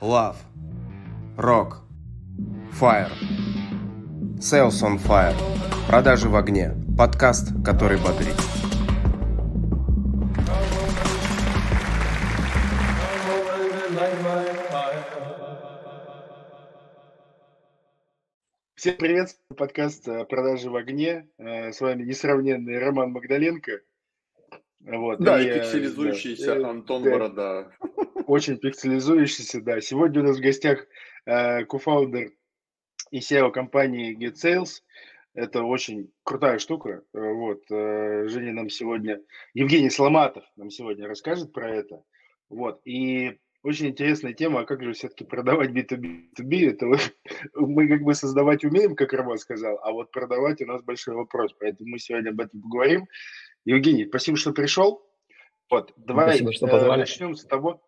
Love. Rock. Fire. Sales on Fire. Продажи в огне. Подкаст, который бодрит. Всем привет, подкаст э, «Продажи в огне». Э, С вами несравненный Роман Магдаленко. Вот, Да, и э, пикселизующийся да, э, Антон да, Борода. Очень пикселизующийся, да. Сегодня у нас в гостях э, кофаундер и SEO компании GetSales. Это очень крутая штука. Э, Вот, э, Женя нам сегодня, Евгений Сломатов нам сегодня расскажет про это. Вот, и очень интересная тема, а как же все-таки продавать B2B? B2B это мы как бы создавать умеем, как Роман сказал, а вот продавать у нас большой вопрос. Поэтому мы сегодня об этом поговорим. Евгений, спасибо, что пришел. Вот, давай Спасибо, что э, позвали. начнем с того, э,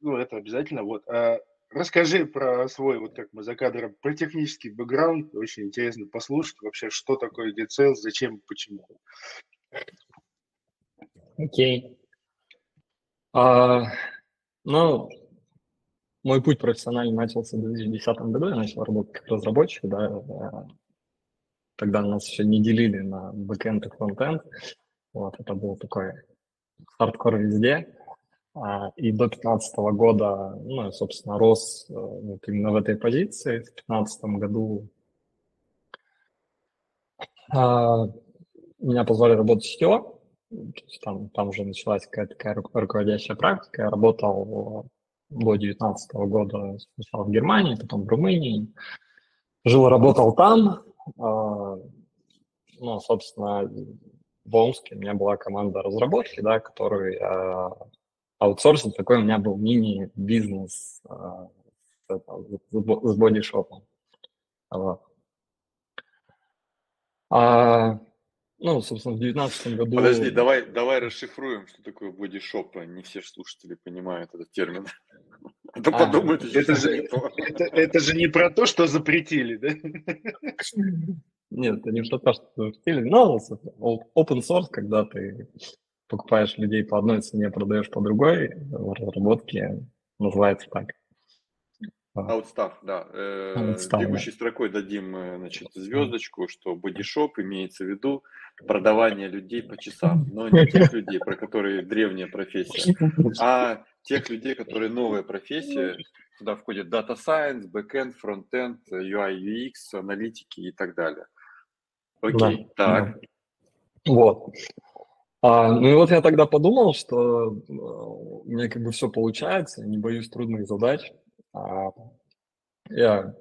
ну, это обязательно, вот, э, расскажи про свой, вот как мы за кадром, про технический бэкграунд, очень интересно послушать вообще, что такое GetSales, зачем, почему. Окей. А, ну, мой путь профессиональный начался в 2010 году. Я начал работать как разработчик, да. Тогда нас еще не делили на бэкэнд и фронтенд. Вот, это был такой хардкор везде. А, И до 2015 года, ну, собственно, рос э, вот именно в этой позиции. В 2015 году а, меня позвали работать есть там, там уже началась какая-то такая ру- руководящая практика. Я работал до 2019 года сначала в Германии, потом в Румынии. Жил, работал там. А, Ну, собственно, в Омске у меня была команда разработки, да, которую я аутсорсил. Такой у меня был мини-бизнес а, с с бо- с бодишопом. Вот. А, ну, собственно, в 2019 году... Подожди, давай, давай расшифруем, что такое бодишоп. Не все слушатели понимают этот термин. А то А, подумают Это же, не то. это, это же не про то, что запретили, да? Нет, это не что то, что хотели. Но оп- open source, когда ты покупаешь людей по одной цене, продаешь по другой, в разработке называется так. Аутстав, да. Э, Outstaff, да. Бегущей строкой дадим, э, значит, звездочку, что бодишоп имеется в виду продавание людей по часам, но не тех людей, про которые древняя профессия, а тех людей, которые новая профессия, туда входит Data Science, Backend, Frontend, UI, UX, аналитики и так далее. Окей, Да, так. Вот. А, ну и вот я тогда подумал, что э, у меня как бы все получается, не боюсь трудных задач. А, я,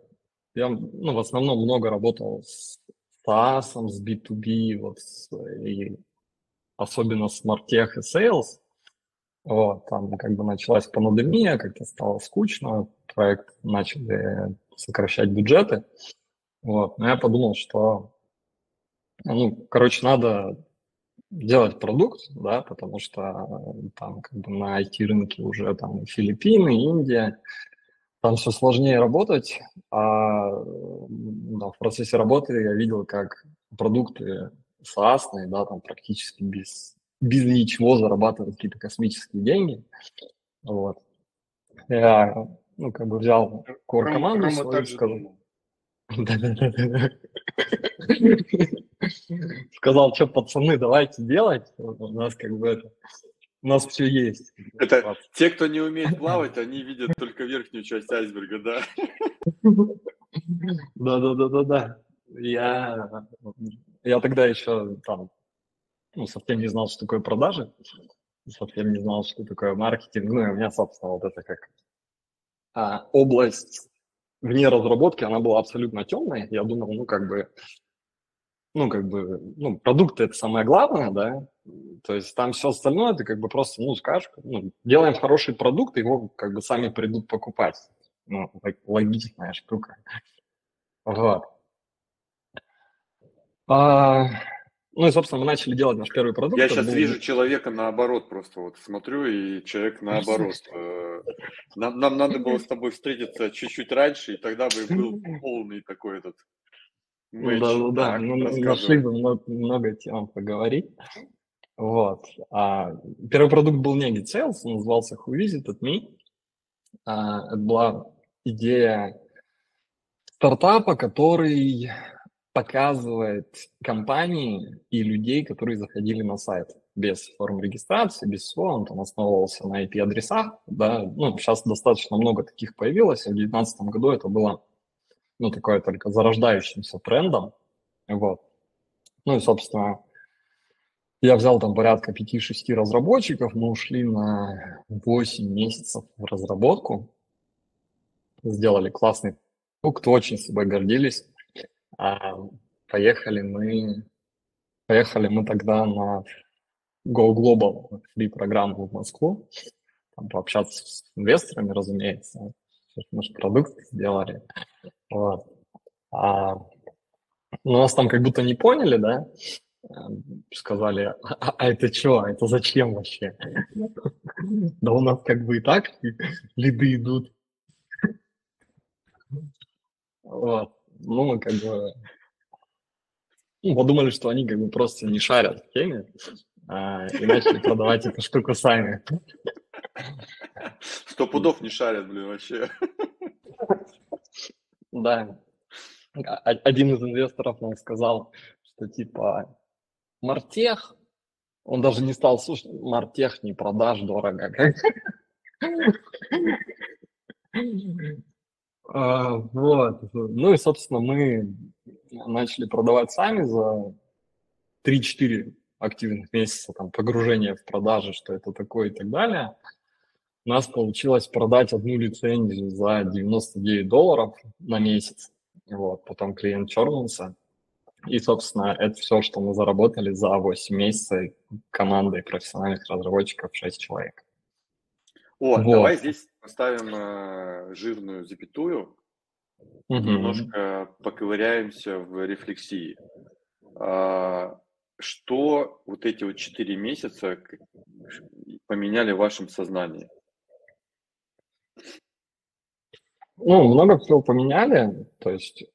я, ну, в основном много работал с SaaS, с B2B, вот, с- и особенно с Martech и Sales. Вот, там как бы началась пандемия, как-то стало скучно, проект начали сокращать бюджеты. Вот, но я подумал, что, ну, короче, надо делать продукт, да, потому что э, там как бы на IT-рынке уже там Филиппины, Индия, там все сложнее работать, а да, в процессе работы я видел, как продукты SaaS, да, там практически без, без ничего зарабатывают какие-то космические деньги, вот. Я, ну, как бы взял Рома, кор-команду Рома свою, сказал, думал. Сказал, что, пацаны, давайте делать. У нас как бы это, у нас все есть. Это те, кто не умеет плавать, они видят только верхнюю часть айсберга, да? Да-да-да-да-да. Я, я тогда еще там, ну, совсем не знал, что такое продажи, совсем не знал, что такое маркетинг. Ну, и у меня, собственно, вот это как а, область вне разработки, она была абсолютно темная. Я думал, ну, как бы, ну, как бы, ну, продукты это самое главное, да, то есть там все остальное ты как бы просто, ну, скажешь, ну, делаем хороший продукт, его как бы сами придут покупать. Ну, лог- логичная штука. Вот. А, ну и, собственно, мы начали делать наш первый продукт. Я Это сейчас был- вижу человека наоборот, просто вот смотрю, и человек наоборот. Э, Нам, нам надо было с тобой встретиться чуть-чуть раньше, и тогда бы был полный такой этот Да, да, да. Ну, нашли рассказывай. бы много, много тем поговорить. Вот. А, первый продукт был не GetSales, он назывался Who Visited Me. А, это была идея стартапа, который показывает компании и людей, которые заходили на сайт без форм регистрации, без всего, он там основывался на IP-адресах, да, ну, сейчас достаточно много таких появилось, в 2019 году это было, ну, такое только зарождающимся трендом, вот. Ну и, собственно, я взял там порядка 5-6 разработчиков, мы ушли на 8 месяцев в разработку, сделали классный продукт, очень собой гордились. А, поехали мы, поехали мы тогда на Go Global free программу в Москву, там пообщаться с инвесторами, разумеется. Наш продукт сделали. Вот. А, ну, нас там как будто не поняли, да? Сказали, а, а это что, а это зачем вообще? Да у нас как бы и так лиды идут. Вот. Ну, мы как бы ну, подумали, что они как бы просто не шарят в теме а, и начали продавать эту штуку сами. Сто пудов не шарят, блин, вообще. Да. Один из инвесторов нам сказал, что типа Мартех, он даже не стал слушать, Мартех не продаж дорого. А, вот. Ну и, собственно, мы начали продавать сами за 3-4 активных месяца, там, погружение в продажи, что это такое и так далее. У нас получилось продать одну лицензию за 99 долларов на месяц. Вот, потом клиент чернулся. И, собственно, это все, что мы заработали за 8 месяцев командой профессиональных разработчиков 6 человек. О, вот. давай здесь поставим э, жирную запятую, угу. немножко поковыряемся в рефлексии. А, что вот эти вот 4 месяца поменяли в вашем сознании? Ну, много всего поменяли, то есть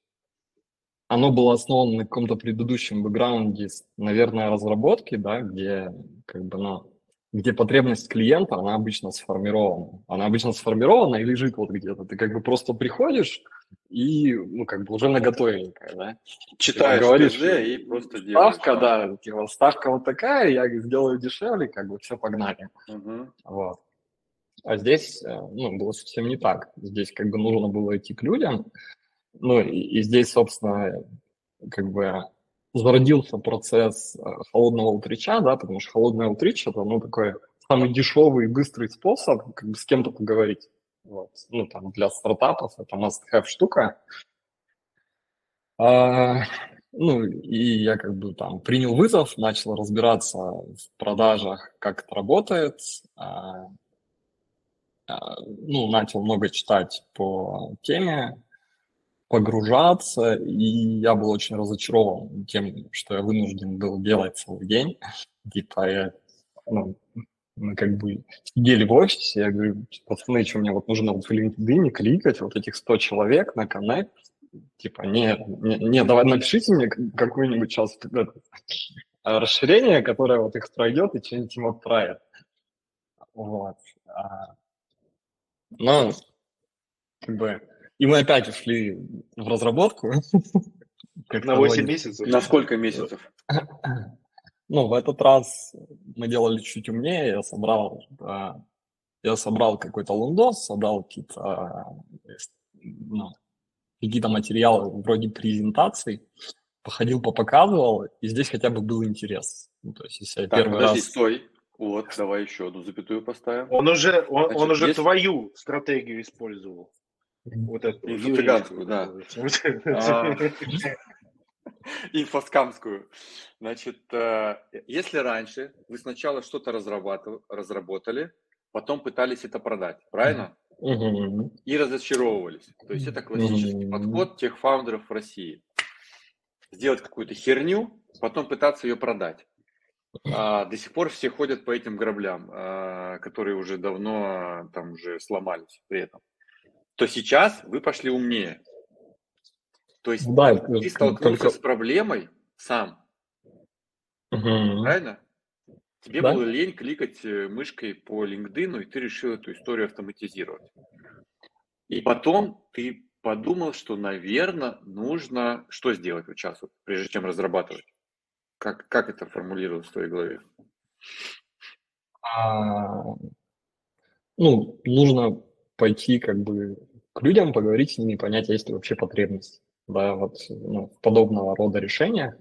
оно было основано на каком-то предыдущем бэкграунде, наверное, разработки, да, где как бы, ну, где потребность клиента, она обычно сформирована. Она обычно сформирована и лежит вот где-то. Ты как бы просто приходишь и, ну, как бы уже наготовенькая, да. Читаешь говоришь, ТЗ и просто делаешь. Ставка, да, типа, ставка вот такая, я сделаю дешевле, как бы все, погнали. Угу. Вот. А здесь, э, ну, было совсем не так. Здесь как бы нужно было идти к людям, ну, и, и здесь, собственно, как бы зародился процесс э, холодного утрича, да, потому что холодное утрич это, ну, такой самый дешевый и быстрый способ как бы с кем-то поговорить. Вот. Ну, там, для стартапов это must-have штука. А, ну, и я как бы там принял вызов, начал разбираться в продажах, как это работает. А, а, ну, начал много читать по теме, погружаться, и я был очень разочарован тем, что я вынужден был делать целый день. Типа, я, ну, мы как бы сидели в офисе, я говорю, пацаны, что мне вот нужно вот в LinkedIn кликать вот этих 100 человек на коннект, типа, не, не, не, давай напишите мне какую-нибудь сейчас это, расширение, которое вот их пройдет и что-нибудь им отправит. Вот. А, но, как бы, и мы опять ушли в разработку. На 8 месяцев? На сколько месяцев? Ну, в этот раз мы делали чуть умнее. Я собрал, я собрал какой-то лундос, собрал какие-то ну, какие-то материалы вроде презентаций, походил, попоказывал, и здесь хотя бы был интерес. Ну, то есть, если я так, первый подожди, раз... стой. Вот, давай еще одну запятую поставим. Он уже, он, Значит, он уже есть... твою стратегию использовал. Вот эту цыганскую, да. А. Инфоскамскую. Значит, э, если раньше вы сначала что-то разработали, потом пытались это продать, правильно? И разочаровывались. То есть это классический подход тех фаундеров в России. Сделать какую-то херню, потом пытаться ее продать. А до сих пор все ходят по этим граблям, а, которые уже давно там уже сломались при этом то сейчас вы пошли умнее. То есть да, ты столкнулся только... с проблемой сам. Угу. Правильно? Тебе Да? было лень кликать э, мышкой по LinkedIn, и ты решил эту историю автоматизировать. И потом ты подумал, что, наверное, нужно что сделать вот сейчас, вот, прежде чем разрабатывать? Как, как это формулировалось в твоей голове? А, ну, нужно пойти как бы к людям, поговорить с ними, понять, есть ли вообще потребность, да, вот ну, в подобного рода решения.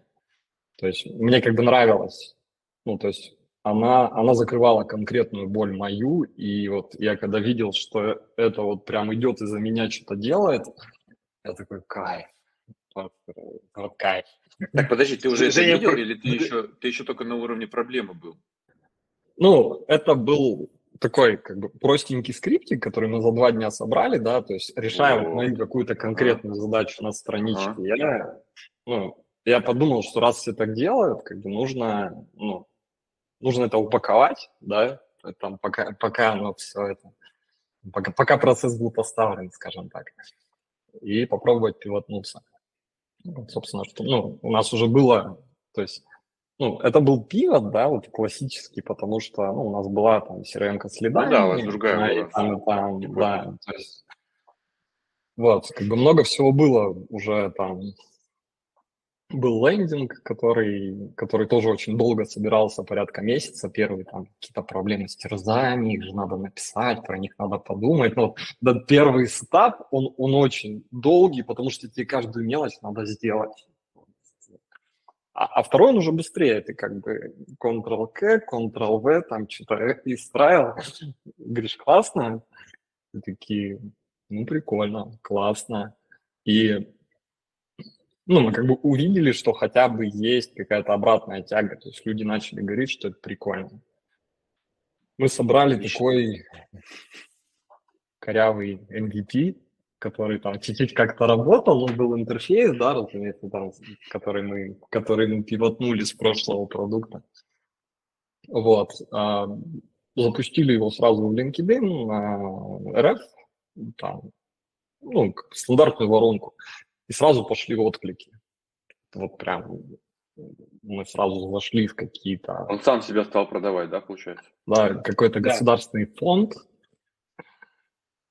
То есть мне как бы нравилось, ну, то есть она, она закрывала конкретную боль мою, и вот я когда видел, что это вот прям идет из-за меня что-то делает, я такой, кайф, вот, вот кайф. Так, подожди, ты уже это видел, или ты еще, ты еще только на уровне проблемы был? Ну, это был такой как бы простенький скриптик, который мы за два дня собрали, да, то есть решаем мою какую-то конкретную задачу на страничке. Я, ну, я подумал, что раз все так делают, как бы нужно, ну, нужно это упаковать, да, там пока, пока оно все это, пока, пока процесс был поставлен, скажем так, и попробовать пивотнуться. Вот, собственно, что, ну, у нас уже было, то есть ну, это был пивот, да, вот классический, потому что ну, у нас была там CRM-ка с лидами. Ну да, у вас другая да, и была. там, и там, Прикольно. да, то есть, вот, как бы много всего было уже там. Был лендинг, который, который тоже очень долго собирался, порядка месяца. Первый там какие-то проблемы с терзами, их же надо написать, про них надо подумать. Но да, первый этап, он, он очень долгий, потому что тебе каждую мелочь надо сделать. А, а второй он уже быстрее, ты как бы Ctrl-K, Ctrl-V, там что-то исправил, говоришь, классно, и такие, ну, прикольно, классно. И, ну, мы как бы увидели, что хотя бы есть какая-то обратная тяга, то есть люди начали говорить, что это прикольно. Мы собрали Отлично. такой корявый MVP, который там чуть-чуть как-то работал, он был интерфейс, да, разумеется, там, который мы, который мы пивотнули с прошлого продукта. Вот. а, запустили его сразу в LinkedIn, на RF, там, ну, стандартную воронку, и сразу пошли отклики. Вот прям мы сразу зашли в какие-то Он сам себя стал продавать, да, получается? да, какой-то Да. государственный фонд,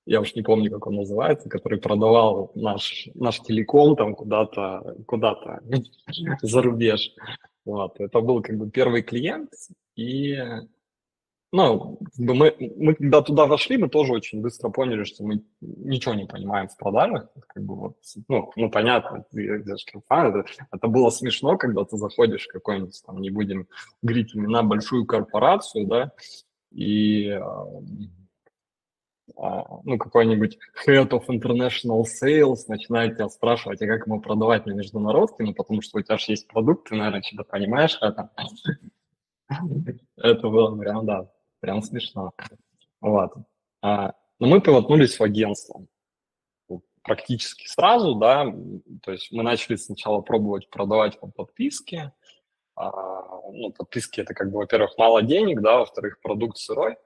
я уж не помню, как он называется, который продавал наш, наш телеком там куда-то, куда-то за рубеж. Вот, это был как бы первый клиент, и ну, мы, мы когда туда вошли, мы тоже очень быстро поняли, что мы ничего не понимаем в продажах. Как бы вот, ну, ну, понятно, ты компанию, это, это было смешно, когда ты заходишь в какой-нибудь, там, не будем говорить имена, большую корпорацию, да, и а, ну, какой-нибудь head of international sales начинает тебя спрашивать, а как ему продавать на международке, ну, потому что у тебя же есть продукт, ты, наверное, что-то понимаешь это. Это было прям, да, прям смешно. Вот. А, но мы пивотнулись в агентство. Практически сразу, да, то есть мы начали сначала пробовать продавать по подписке. А, ну, подписки это как бы, во-первых, мало денег, да, во-вторых, продукт сырой.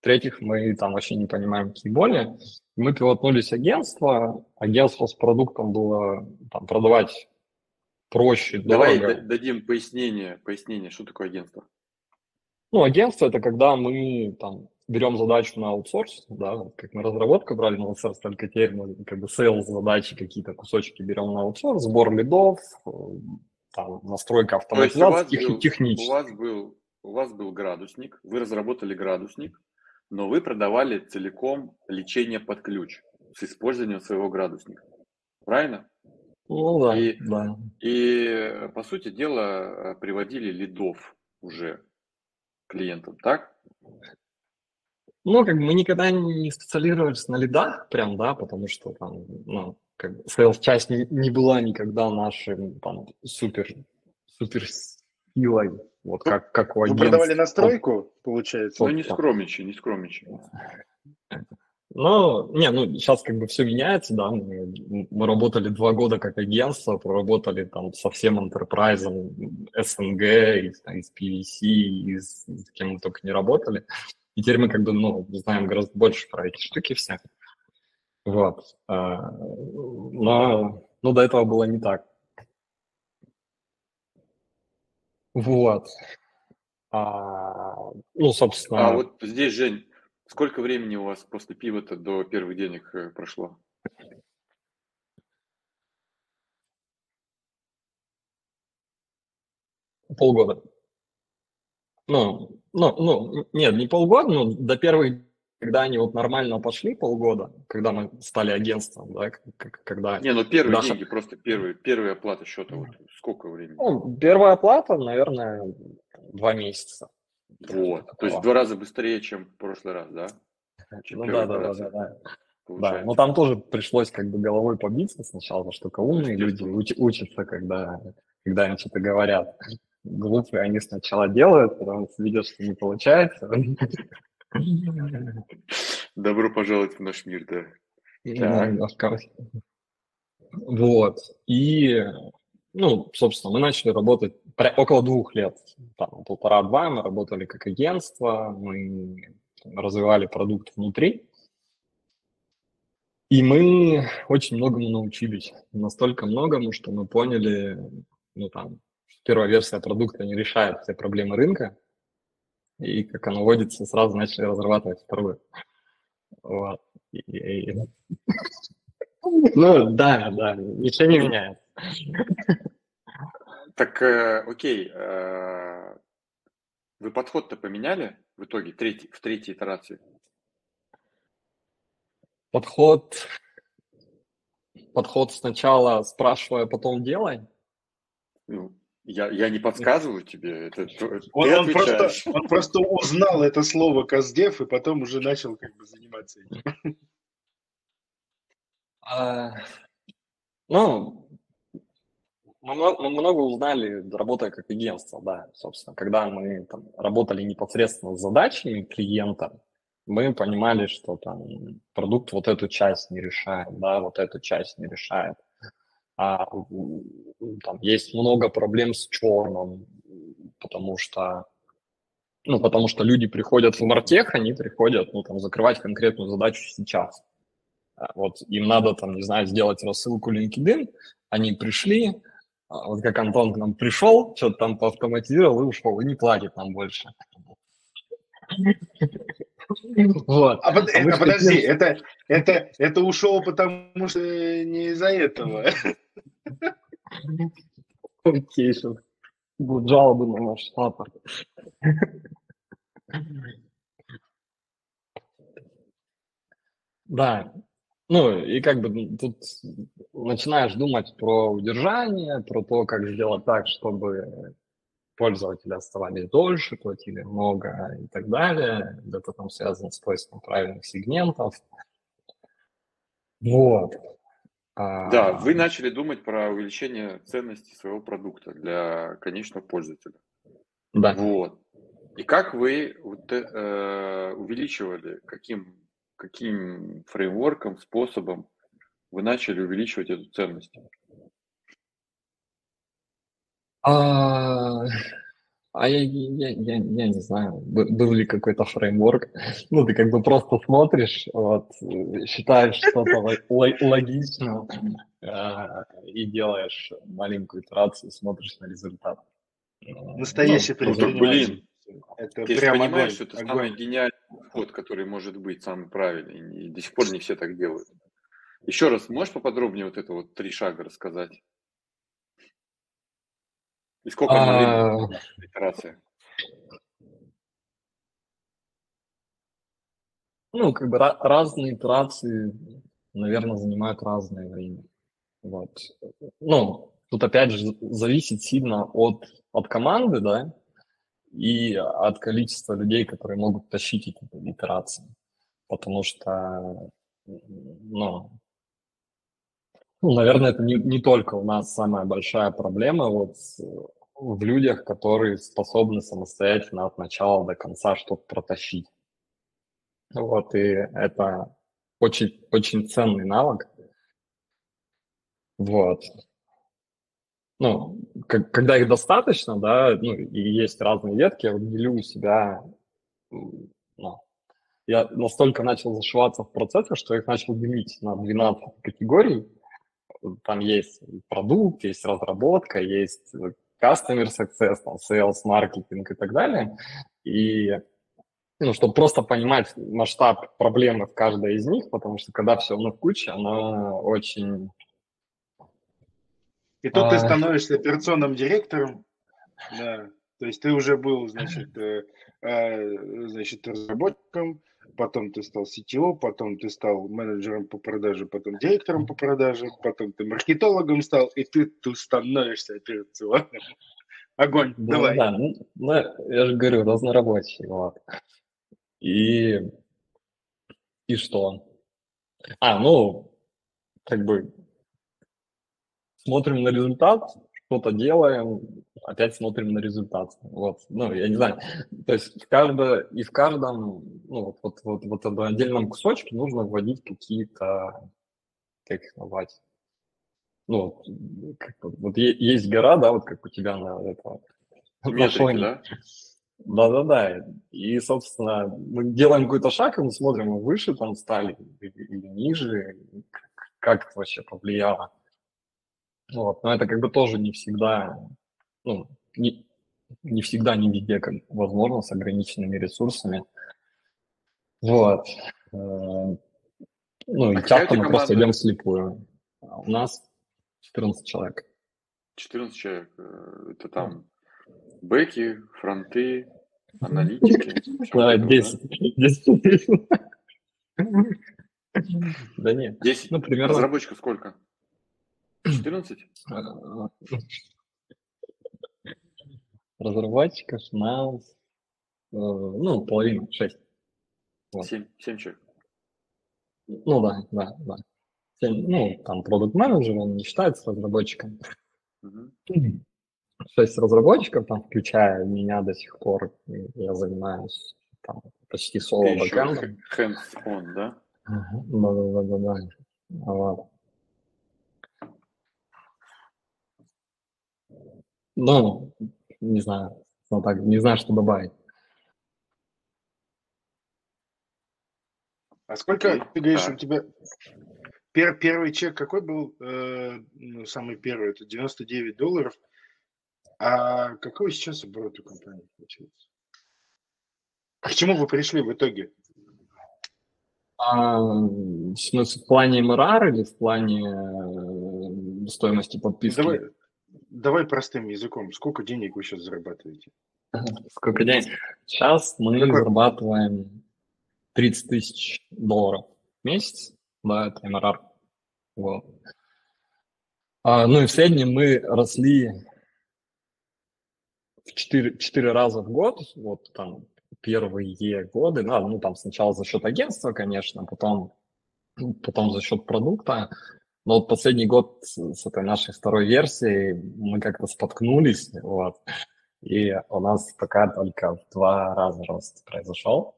В-третьих, мы там вообще не понимаем, какие боли. Мы пивотнулись в агентство. Агентство с продуктом было там, продавать проще, Давай дорого. дадим пояснение, пояснение, что такое агентство. Ну, агентство это когда мы там берем задачу на аутсорс, да, как мы разработку брали на аутсорс, только теперь мы как бы sales задачи какие-то кусочки берем на аутсорс, сбор лидов, там, настройка у автоматизации, тех- был, у технически. вас был у вас был градусник, вы разработали градусник, но вы продавали целиком лечение под ключ с использованием своего градусника. Правильно? Ну да, И- да. И, по сути дела, э, приводили лидов уже клиентам, так? Ну, как бы мы никогда не специализировались на лидах прям, да, потому что там, ну, как бы sales-часть не, не была никогда нашим там супер, супер силой, вот как, как у Вы агентств. продавали настройку, получается? Ну, не скромничай, не скромничай. Ну, не, ну, сейчас как бы все меняется, да, мы, мы работали два года как агентство, проработали там со всем интерпрайзом СНГ, из, из PVC, из, с кем мы только не работали. И теперь мы как бы, ну, знаем гораздо больше про эти штуки все. Вот. А, Но, но до этого было не так. Вот. А, ну, собственно... А вот здесь, Жень, сколько времени у вас после пива-то до первых денег э, прошло? Полгода. Ну, ну, ну, нет, не полгода, но до первых, когда они вот нормально пошли полгода, когда мы стали агентством, да, когда... Не, ну первые наша... деньги, просто первые, первая оплата счета, вот сколько времени? Ну, первая оплата, наверное, два месяца. Вот, то есть в два раза быстрее, чем в прошлый раз, да? Чем ну да, да, да, да, да. Да, но там тоже пришлось как бы головой побиться сначала, потому что умные люди уч- учатся, когда, когда им что-то говорят глупые они сначала делают, потом видят, что не получается. Добро пожаловать в наш мир, да. Немножко. Вот. И, ну, собственно, мы начали работать около двух лет. Там, полтора-два мы работали как агентство, мы развивали продукт внутри. И мы очень многому научились. Настолько многому, что мы поняли, ну, там, первая версия продукта не решает все проблемы рынка, и как оно водится, сразу начали разрабатывать вторую. Вот. И. Ну, да, да, ничего не меняется. Так, э, окей, э, вы подход-то поменяли в итоге третий, в третьей итерации? Подход, подход сначала спрашивая, потом делай? Ну, я, я не подсказываю тебе, это он, он, просто, он просто узнал это слово Каздев и потом уже начал как бы заниматься этим. А, ну, мы, мы много узнали, работая как агентство, да, собственно. Когда мы там, работали непосредственно с задачами клиента, мы понимали, что там продукт вот эту часть не решает, да, вот эту часть не решает а, там есть много проблем с черным, потому что ну, потому что люди приходят в Мартех, они приходят, ну, там, закрывать конкретную задачу сейчас. А, вот им надо, там, не знаю, сделать рассылку LinkedIn, они пришли, а, вот как Антон к нам пришел, что-то там поавтоматизировал и ушел, и не платит нам больше. Вот. А, под, а, а подожди, это, это, это ушел, потому что не из-за этого. Окей, сейчас будут жалобы на наш папа. Да, ну и как бы тут начинаешь думать про удержание, про то, как сделать так, чтобы пользователи оставались дольше, платили много и так далее. Это там связано с поиском правильных сегментов. Вот. Да, вы начали думать про увеличение ценности своего продукта для конечного пользователя. Да. Вот. И как вы э, увеличивали, каким, каким фреймворком, способом вы начали увеличивать эту ценность? А, а я, я, я, я не знаю, был ли какой-то фреймворк. Ну, ты как бы просто смотришь, вот, считаешь что-то логично э, и делаешь маленькую итерацию, смотришь на результат. Настоящий ну, предприниматель. Блин, это ты прям понимаешь, огонь, что это огонь. самый гениальный ход, который может быть самый правильный, и до сих пор не все так делают. Еще раз, можешь поподробнее вот это вот три шага рассказать? И сколько а... итерации? Ну, как бы разные итерации, наверное, занимают разное время. Вот. Ну, тут опять же зависит сильно от, от команды, да, и от количества людей, которые могут тащить эти итерации. Потому что, ну, ну, наверное, это не, не только у нас самая большая проблема вот в людях, которые способны самостоятельно от начала до конца что-то протащить. Вот, и это очень, очень ценный навык. Вот. Ну, как, когда их достаточно, да, ну, и есть разные ветки, я вот делю у себя, ну, я настолько начал зашиваться в процессы, что их начал делить на 12 категорий, там есть продукт, есть разработка, есть customer success, там, sales, маркетинг и так далее. И ну, чтобы просто понимать масштаб проблемы в каждой из них, потому что когда все ну, в куче, оно очень... И тут а... ты становишься операционным директором, да, то есть ты уже был, значит, э, э, значит, разработчиком, потом ты стал CTO, потом ты стал менеджером по продаже, потом директором по продаже, потом ты маркетологом стал, и ты тут становишься операционным. Огонь, ну, давай. Да, ну, ну, я же говорю, разнорабочий, вот. И, и что? А, ну, как бы смотрим на результат, что-то делаем, опять смотрим на результат. Вот, ну, я не знаю. То есть в каждо, и в каждом, ну, вот, вот, вот, в отдельном кусочке нужно вводить какие-то, как их назвать, ну, как, вот есть гора, да, вот как у тебя на это, фоне. Да? Да-да-да. И, собственно, мы делаем какой-то шаг, и мы смотрим, мы выше там стали или, или ниже, как это вообще повлияло. Вот. Но это как бы тоже не всегда, ну, не, не всегда, не везде как возможно с ограниченными ресурсами. Вот. Э, ну, и а часто мы просто идем вслепую. А у нас 14 человек. 14 человек. Э, это там бэки, фронты, аналитики. Да, 10. 10. Да нет. 10. Ну, примерно. Разработчиков сколько? 14? Разработчиков э, ну, половина, 6. Вот. 7, 7 человек. Ну да, да, да. 7, ну, там продукт менеджер он не считается разработчиком. Угу. 6 разработчиков, там, включая меня до сих пор, я занимаюсь там, почти соло бэкэндом. Hands-on, да? Да-да-да-да. Вот. Ну, не знаю, ну, так, не знаю, что добавить. А сколько, ты говоришь, у тебя пер, первый чек какой был, э, ну, самый первый, это 99 долларов, а какой сейчас оборот у компании получается? К чему вы пришли в итоге? А, в смысле, в плане МРР или в плане э, стоимости подписки? Давай, давай простым языком. Сколько денег вы сейчас зарабатываете? Сколько денег? Сейчас мы Какой? зарабатываем 30 тысяч долларов в месяц. Да, это МРР. Вот. А, ну и в среднем мы росли в 4, 4 раза в год. Вот там первые годы, да, ну там сначала за счет агентства, конечно, потом, потом за счет продукта. Но вот последний год с этой нашей второй версией мы как-то споткнулись, вот, и у нас пока только в два раза рост произошел.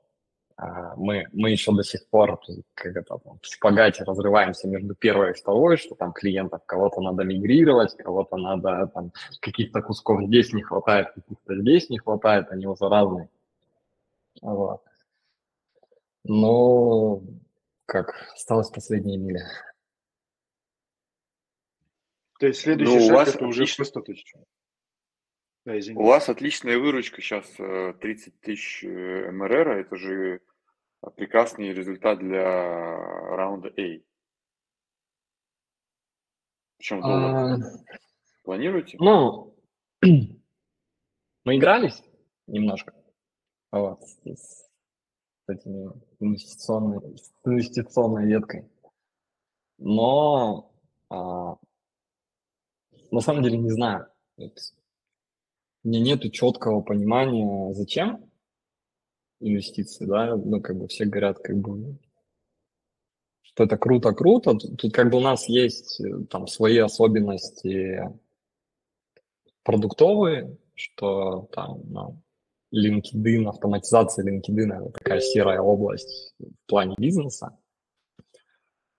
А, мы, мы еще до сих пор как это, в шпагате разрываемся между первой и второй, что там клиентов кого-то надо мигрировать, кого-то надо там каких-то кусков здесь не хватает, каких-то здесь не хватает, они уже разные. Вот. Но как осталась последняя миля. То есть следующий ну, шаг вас это уже по 100 тысяч. Да, у вас отличная выручка сейчас, 30 э, тысяч э, МРР, это же прекрасный результат для раунда A. Причем доллар. А... Планируете? Ну, мы игрались немножко вот, с, с этими инвестиционной, с инвестиционной веткой. Но а, на самом деле не знаю. У меня нету четкого понимания, зачем инвестиции, да, ну, как бы все говорят, как бы, что это круто-круто, тут, тут как бы у нас есть э, там свои особенности продуктовые, что там, ну, LinkedIn, автоматизация LinkedIn – это такая серая область в плане бизнеса.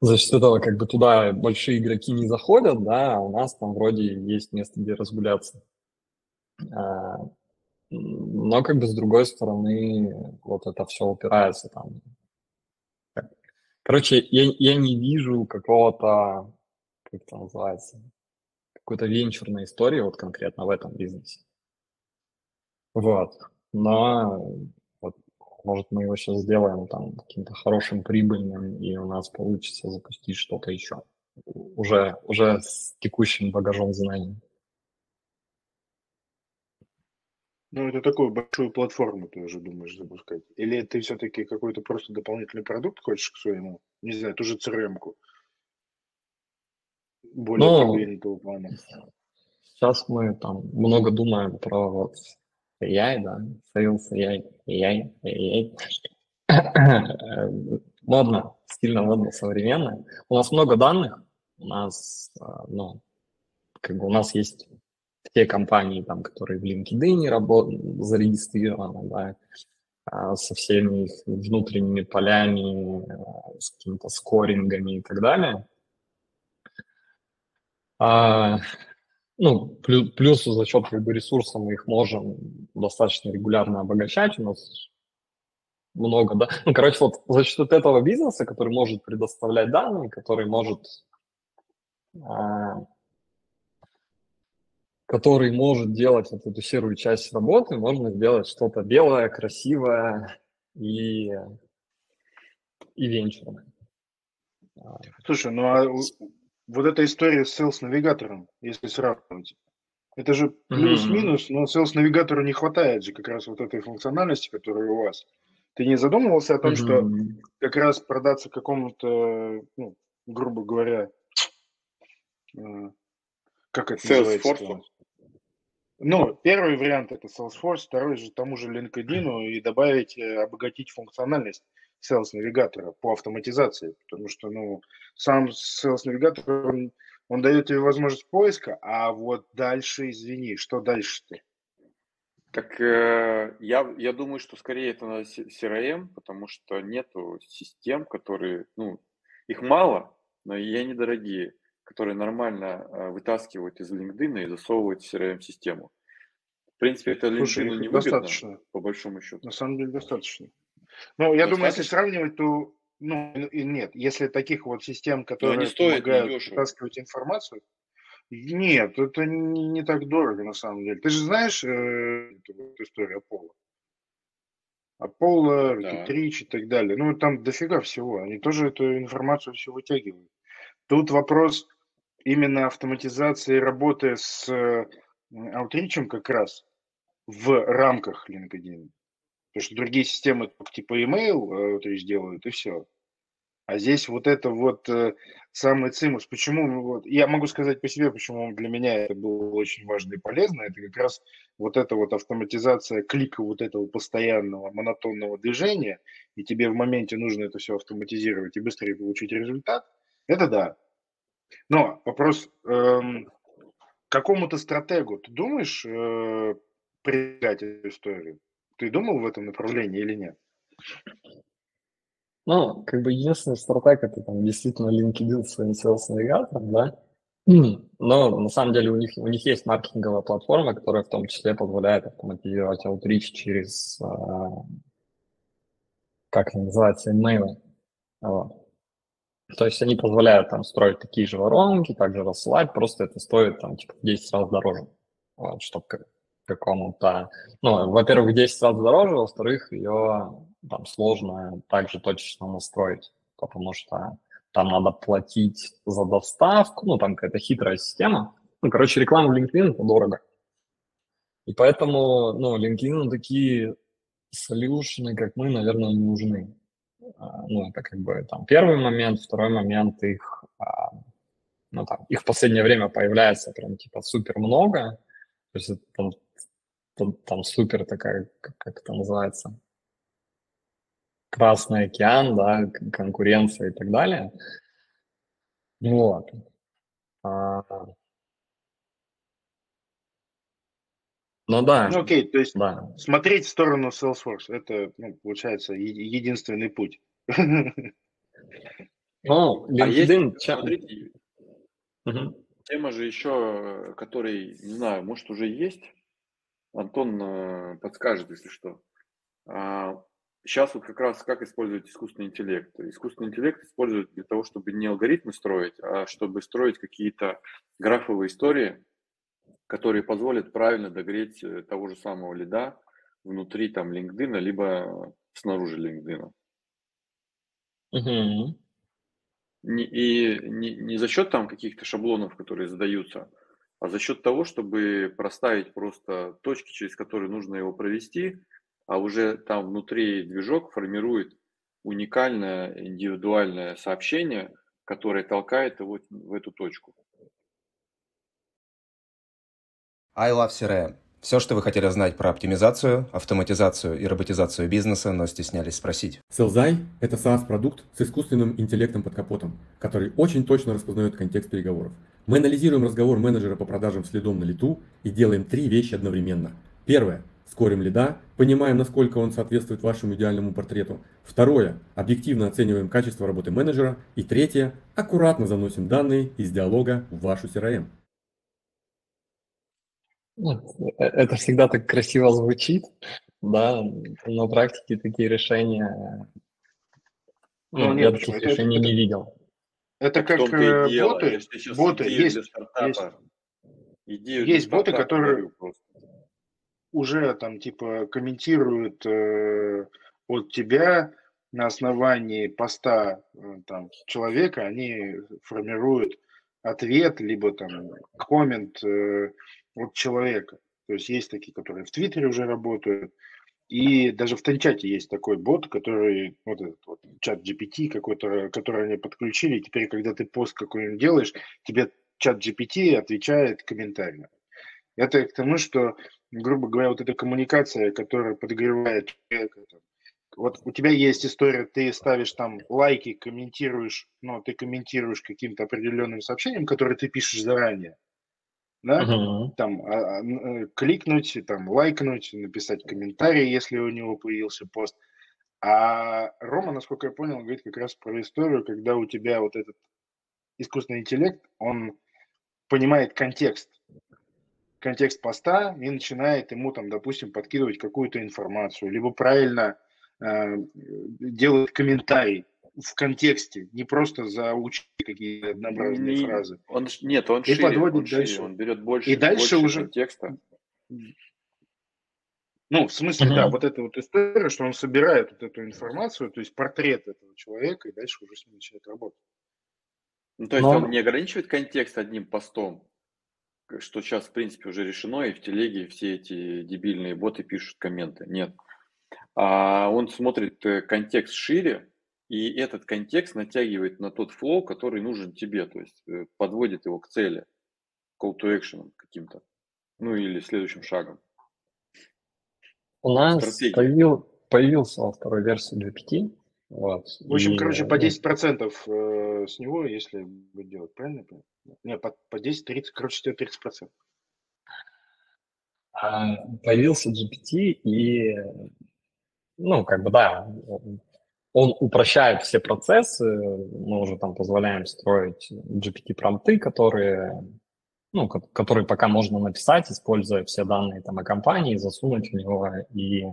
За счет этого как бы туда большие игроки не заходят, да, а у нас там вроде есть место, где разгуляться. А, но как бы с другой стороны вот это все упирается там. Короче, я, я не вижу какого-то, как это называется, какой-то венчурной истории вот конкретно в этом бизнесе. Вот. Но может мы его сейчас сделаем там каким-то хорошим, прибыльным, и у нас получится запустить что-то еще. Уже, уже с текущим багажом знаний. Ну, это такую большую платформу ты уже думаешь запускать? Или ты все-таки какой-то просто дополнительный продукт хочешь к своему, не знаю, ту же CRM-ку? Более Ну, плана. Сейчас мы там много думаем про вот AI, да, sales AI, AI, AI. Э, Модно, стильно модно, современно. У нас много данных, у нас, а, ну, как бы у нас есть все компании, там, которые в LinkedIn работают, зарегистрированы, да, а, со всеми их внутренними полями, а, с какими-то скорингами и так далее. Ну, плюс, за счет как бы, ресурса мы их можем достаточно регулярно обогащать. У нас много, да. Ну, короче, вот за счет этого бизнеса, который может предоставлять данные, который может а, который может делать вот эту серую часть работы, можно сделать что-то белое, красивое и, и венчурное. А, Слушай, ну а вот эта история с Sales навигатором, если сравнивать, это же плюс-минус, но Sales навигатору не хватает же как раз вот этой функциональности, которая у вас. Ты не задумывался о том, что как раз продаться какому-то, ну, грубо говоря, э, как это называется? Salesforce? Ну, первый вариант это Salesforce, второй же тому же LinkedIn и добавить, э, обогатить функциональность Sales навигатора по автоматизации, потому что, ну, сам Sales навигатор, он, он дает тебе возможность поиска, а вот дальше, извини, что дальше-то? Так э, я, я думаю, что скорее это надо с- CRM, потому что нету систем, которые, ну, их мало, но и они дорогие, которые нормально э, вытаскивают из LinkedIn и засовывают в CRM-систему. В принципе, это Слушай, LinkedIn их невыгодно, достаточно. по большому счету. На самом деле достаточно. Ну, я думаю, если сравнивать, то ну и нет. Если таких вот систем, которые они стоят помогают вытаскивать информацию, нет, это не, не так дорого на самом деле. Ты же знаешь э, эту историю Apollo? Apollo, Да. И так далее. Ну, там дофига всего. Они тоже эту информацию все вытягивают. Тут вопрос именно автоматизации работы с э, аутричем как раз в рамках LinkedIn. Потому что другие системы типа email outreach делают, и все. А здесь вот это вот э, самый цимус. Почему? ну вот, я могу сказать по себе, почему для меня это было очень важно и полезно. Это как раз вот эта вот автоматизация клика вот этого постоянного монотонного движения, и тебе в моменте нужно это все автоматизировать и быстрее получить результат. Это да. Но вопрос эм, какому-то стратегу, ты думаешь э, придать эту историю? Ты думал в этом направлении или нет? Ну, как бы единственный стратег это там действительно LinkedIn своим sales навигатором, да. Но на самом деле у них, у них есть маркетинговая платформа, которая в том числе позволяет автоматизировать outreach через, а, как это называется, имейлы. Вот. То есть они позволяют там строить такие же воронки, также рассылать, просто это стоит там типа в 10 раз дороже. Вот, чтобы какому-то... Ну, во-первых, в 10 раз дороже, во-вторых, ее там сложно также точечно настроить, потому что там надо платить за доставку, ну, там какая-то хитрая система. Ну, короче, реклама в LinkedIn – дорого. И поэтому, ну, LinkedIn такие солюшены, как мы, наверное, не нужны. А, Ну, это как бы там первый момент, второй момент их, а, ну, там, их в последнее время появляется прям типа супер много, то есть это там, там, супер такая, как, как это называется, Красный океан, да, конкуренция и так далее. Вот. А, Ну да, Ну окей, то есть да. смотреть в сторону Salesforce, это, ну, получается, е- единственный путь. Ну, А есть, LinkedIn, чем- смотрите, тема же еще, которой, не знаю, может уже есть. Антон э, подскажет, если что. А, сейчас вот как раз как использовать искусственный интеллект? Искусственный интеллект используют для того, чтобы не алгоритмы строить, а чтобы строить какие-то графовые истории, которые позволят правильно догреть э, того же самого лида внутри там LinkedIn, либо снаружи LinkedIn. Угу. И не, не за счет там каких-то шаблонов, которые задаются, а за счет того, чтобы проставить просто точки, через которые нужно его провести, а уже там внутри движок формирует уникальное индивидуальное сообщение, которое толкает его в эту точку. I love CRM. Все, что вы хотели знать про оптимизацию, автоматизацию и роботизацию бизнеса, но стеснялись спросить. Селзай – это SaaS-продукт с искусственным интеллектом под капотом, который очень точно распознает контекст переговоров. Мы анализируем разговор менеджера по продажам следом на лету и делаем три вещи одновременно. Первое – скорим лида, понимаем, насколько он соответствует вашему идеальному портрету. Второе – объективно оцениваем качество работы менеджера. И третье – аккуратно заносим данные из диалога в вашу CRM. Ну, э, это всегда так красиво звучит, да, на практике такие решения, ну, ну нет, я таких решений это, не видел. Это как э, дело, боты, боты есть, есть, есть боты, которые уже там типа комментируют э, от тебя на основании поста э, там человека, они формируют ответ либо там коммент э, от человека. То есть есть такие, которые в Твиттере уже работают. И даже в Тенчате есть такой бот, который, вот этот вот чат GPT какой-то, который они подключили. И теперь, когда ты пост какой-нибудь делаешь, тебе чат GPT отвечает комментариями. Это к тому, что, грубо говоря, вот эта коммуникация, которая подогревает человека, вот у тебя есть история, ты ставишь там лайки, комментируешь, ну, ты комментируешь каким-то определенным сообщением, которое ты пишешь заранее да, uh-huh. там а, а, э, кликнуть, там лайкнуть, написать комментарий, если у него появился пост. А Рома, насколько я понял, говорит как раз про историю, когда у тебя вот этот искусственный интеллект, он понимает контекст, контекст поста и начинает ему там, допустим, подкидывать какую-то информацию, либо правильно э, делает комментарий в контексте, не просто заучить какие-то однообразные не, фразы. Он, нет, он и шире, подводит он дальше. Шире, он берет больше, и дальше больше уже текста. Ну, в смысле, uh-huh. да, вот эта вот история, что он собирает вот эту информацию, то есть портрет этого человека, и дальше уже с ним начинает работать. Ну, то есть Но... он не ограничивает контекст одним постом, что сейчас, в принципе, уже решено, и в телеге все эти дебильные боты пишут комменты. Нет. А он смотрит э, контекст шире, и этот контекст натягивает на тот флоу, который нужен тебе, то есть э, подводит его к цели, call to action каким-то, ну или следующим шагом. У нас появил, появился во второй версии GPT. Вот, в общем, и, короче, по 10% э, с него, если будет делать, правильно? Не, по, по 10-30, короче, тебе 30%. А, появился GPT и, ну, как бы, да, он упрощает все процессы, мы уже там позволяем строить GPT-промпты, которые, ну, которые пока можно написать, используя все данные там о компании, засунуть в него, и,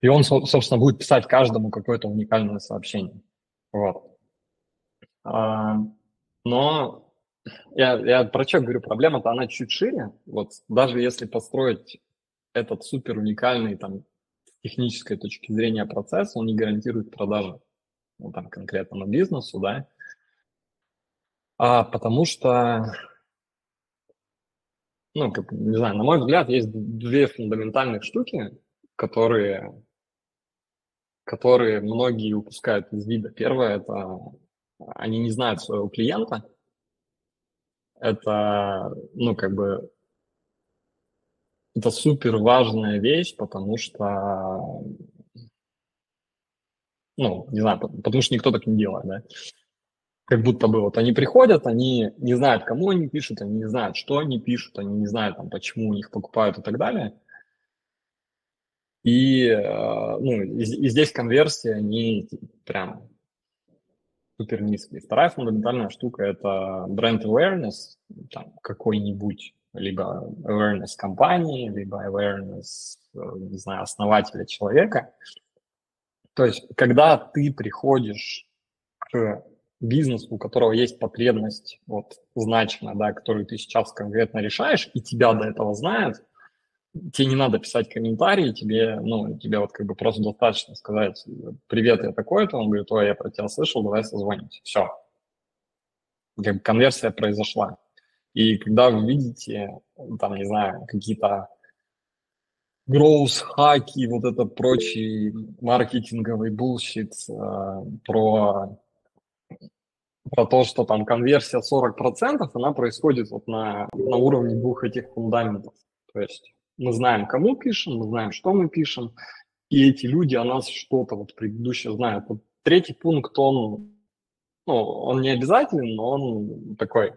и он, собственно, будет писать каждому какое-то уникальное сообщение. Вот. А, но я, я про что говорю, проблема-то она чуть шире. Вот даже если построить этот супер уникальный там технической точки зрения процесса, он не гарантирует продажи, ну, там, конкретному бизнесу, да, а, потому что, ну, как, не знаю, на мой взгляд, есть две фундаментальных штуки, которые, которые многие упускают из вида. Первое – это они не знают своего клиента. Это, ну, как бы это супер важная вещь, потому что, ну, не знаю, потому что никто так не делает, да. Как будто бы вот они приходят, они не знают, кому они пишут, они не знают, что они пишут, они не знают, там, почему у них покупают и так далее. И, э, ну, и, здесь конверсия не прям супер низкие. Вторая фундаментальная штука – это бренд awareness, там, какой-нибудь либо awareness компании, либо awareness, э, не знаю, основателя человека. То есть, когда ты приходишь к бизнесу, у которого есть потребность вот, значимая, да, которую ты сейчас конкретно решаешь, и тебя до этого знают, тебе не надо писать комментарии, тебе, ну, тебе вот как бы просто достаточно сказать, привет, я такой-то, он говорит, ой, я про тебя слышал, давай созвонимся. Все. Как бы конверсия произошла. И когда вы видите, там, не знаю, какие-то growth -хаки, вот это прочий маркетинговый bullshit э, про, про то, что там конверсия 40%, она происходит вот на, на уровне двух этих фундаментов. То есть мы знаем, кому пишем, мы знаем, что мы пишем, и эти люди о нас что-то вот предыдущее знают. Вот третий пункт, он, ну, он не обязателен, но он такой,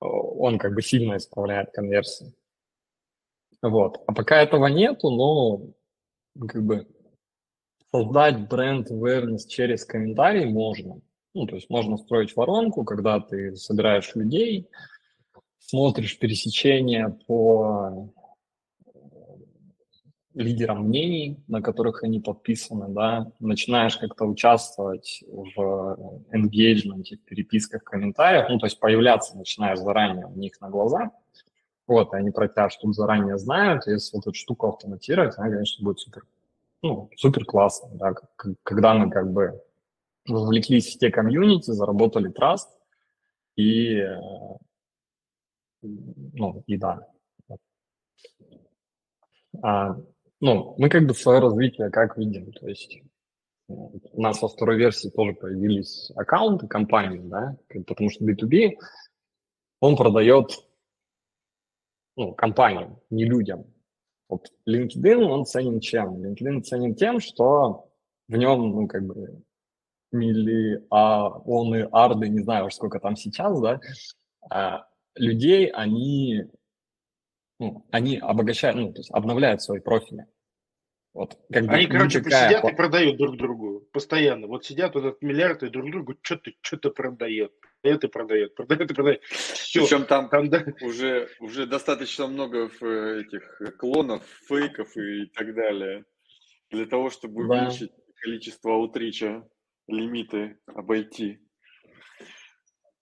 он как бы сильно исправляет конверсию. Вот. А пока этого нету, но как бы создать бренд awareness через комментарии можно. Ну, то есть можно строить воронку, когда ты собираешь людей, смотришь пересечения по лидерам мнений, на которых они подписаны, да, начинаешь как-то участвовать в engagement, в переписках, комментариях, ну, то есть появляться начинаешь заранее у них на глазах, вот, и они про тебя что-то заранее знают, если вот эту штуку автоматировать, она, конечно, будет супер, ну, супер классно, да, когда мы как бы вовлеклись в те комьюнити, заработали траст, и э, ну, и да. А, ну, мы как бы свое развитие как видим, то есть э, у нас во второй версии тоже появились аккаунты компании, да, потому что B2B, он продает ну, компаниям, не людям. Вот LinkedIn, он ценен чем? LinkedIn ценен тем, что в нем, ну, как бы, мили, он и арды, не знаю, сколько там сейчас, да, а людей, они, ну, они обогащают, ну, то есть обновляют свои профили. Вот, как бы, они, короче, такая... сидят и продают друг другу постоянно. Вот сидят вот этот миллиард и друг другу что-то что-то продает. Это продает, продает и продает. Все. Причем там, там да. уже, уже достаточно много этих клонов, фейков и так далее. Для того, чтобы да. увеличить количество аутрича, лимиты обойти.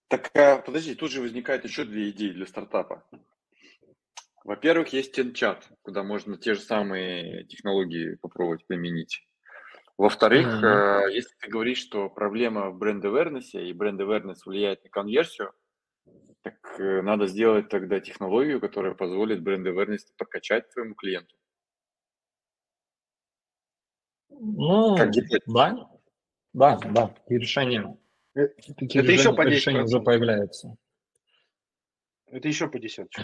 Так, подожди, тут же возникает еще две идеи для стартапа. Во-первых, есть TenChat, куда можно те же самые технологии попробовать применить. Во-вторых, mm-hmm. если ты говоришь, что проблема в бренд awareness и бренд awareness влияет на конверсию, так э, надо сделать тогда технологию, которая позволит бренд awareness прокачать твоему клиенту. Ну, как да, да, да, и решения Э, Такие это еще по 10%. Решения уже появляются. Это еще по десятке.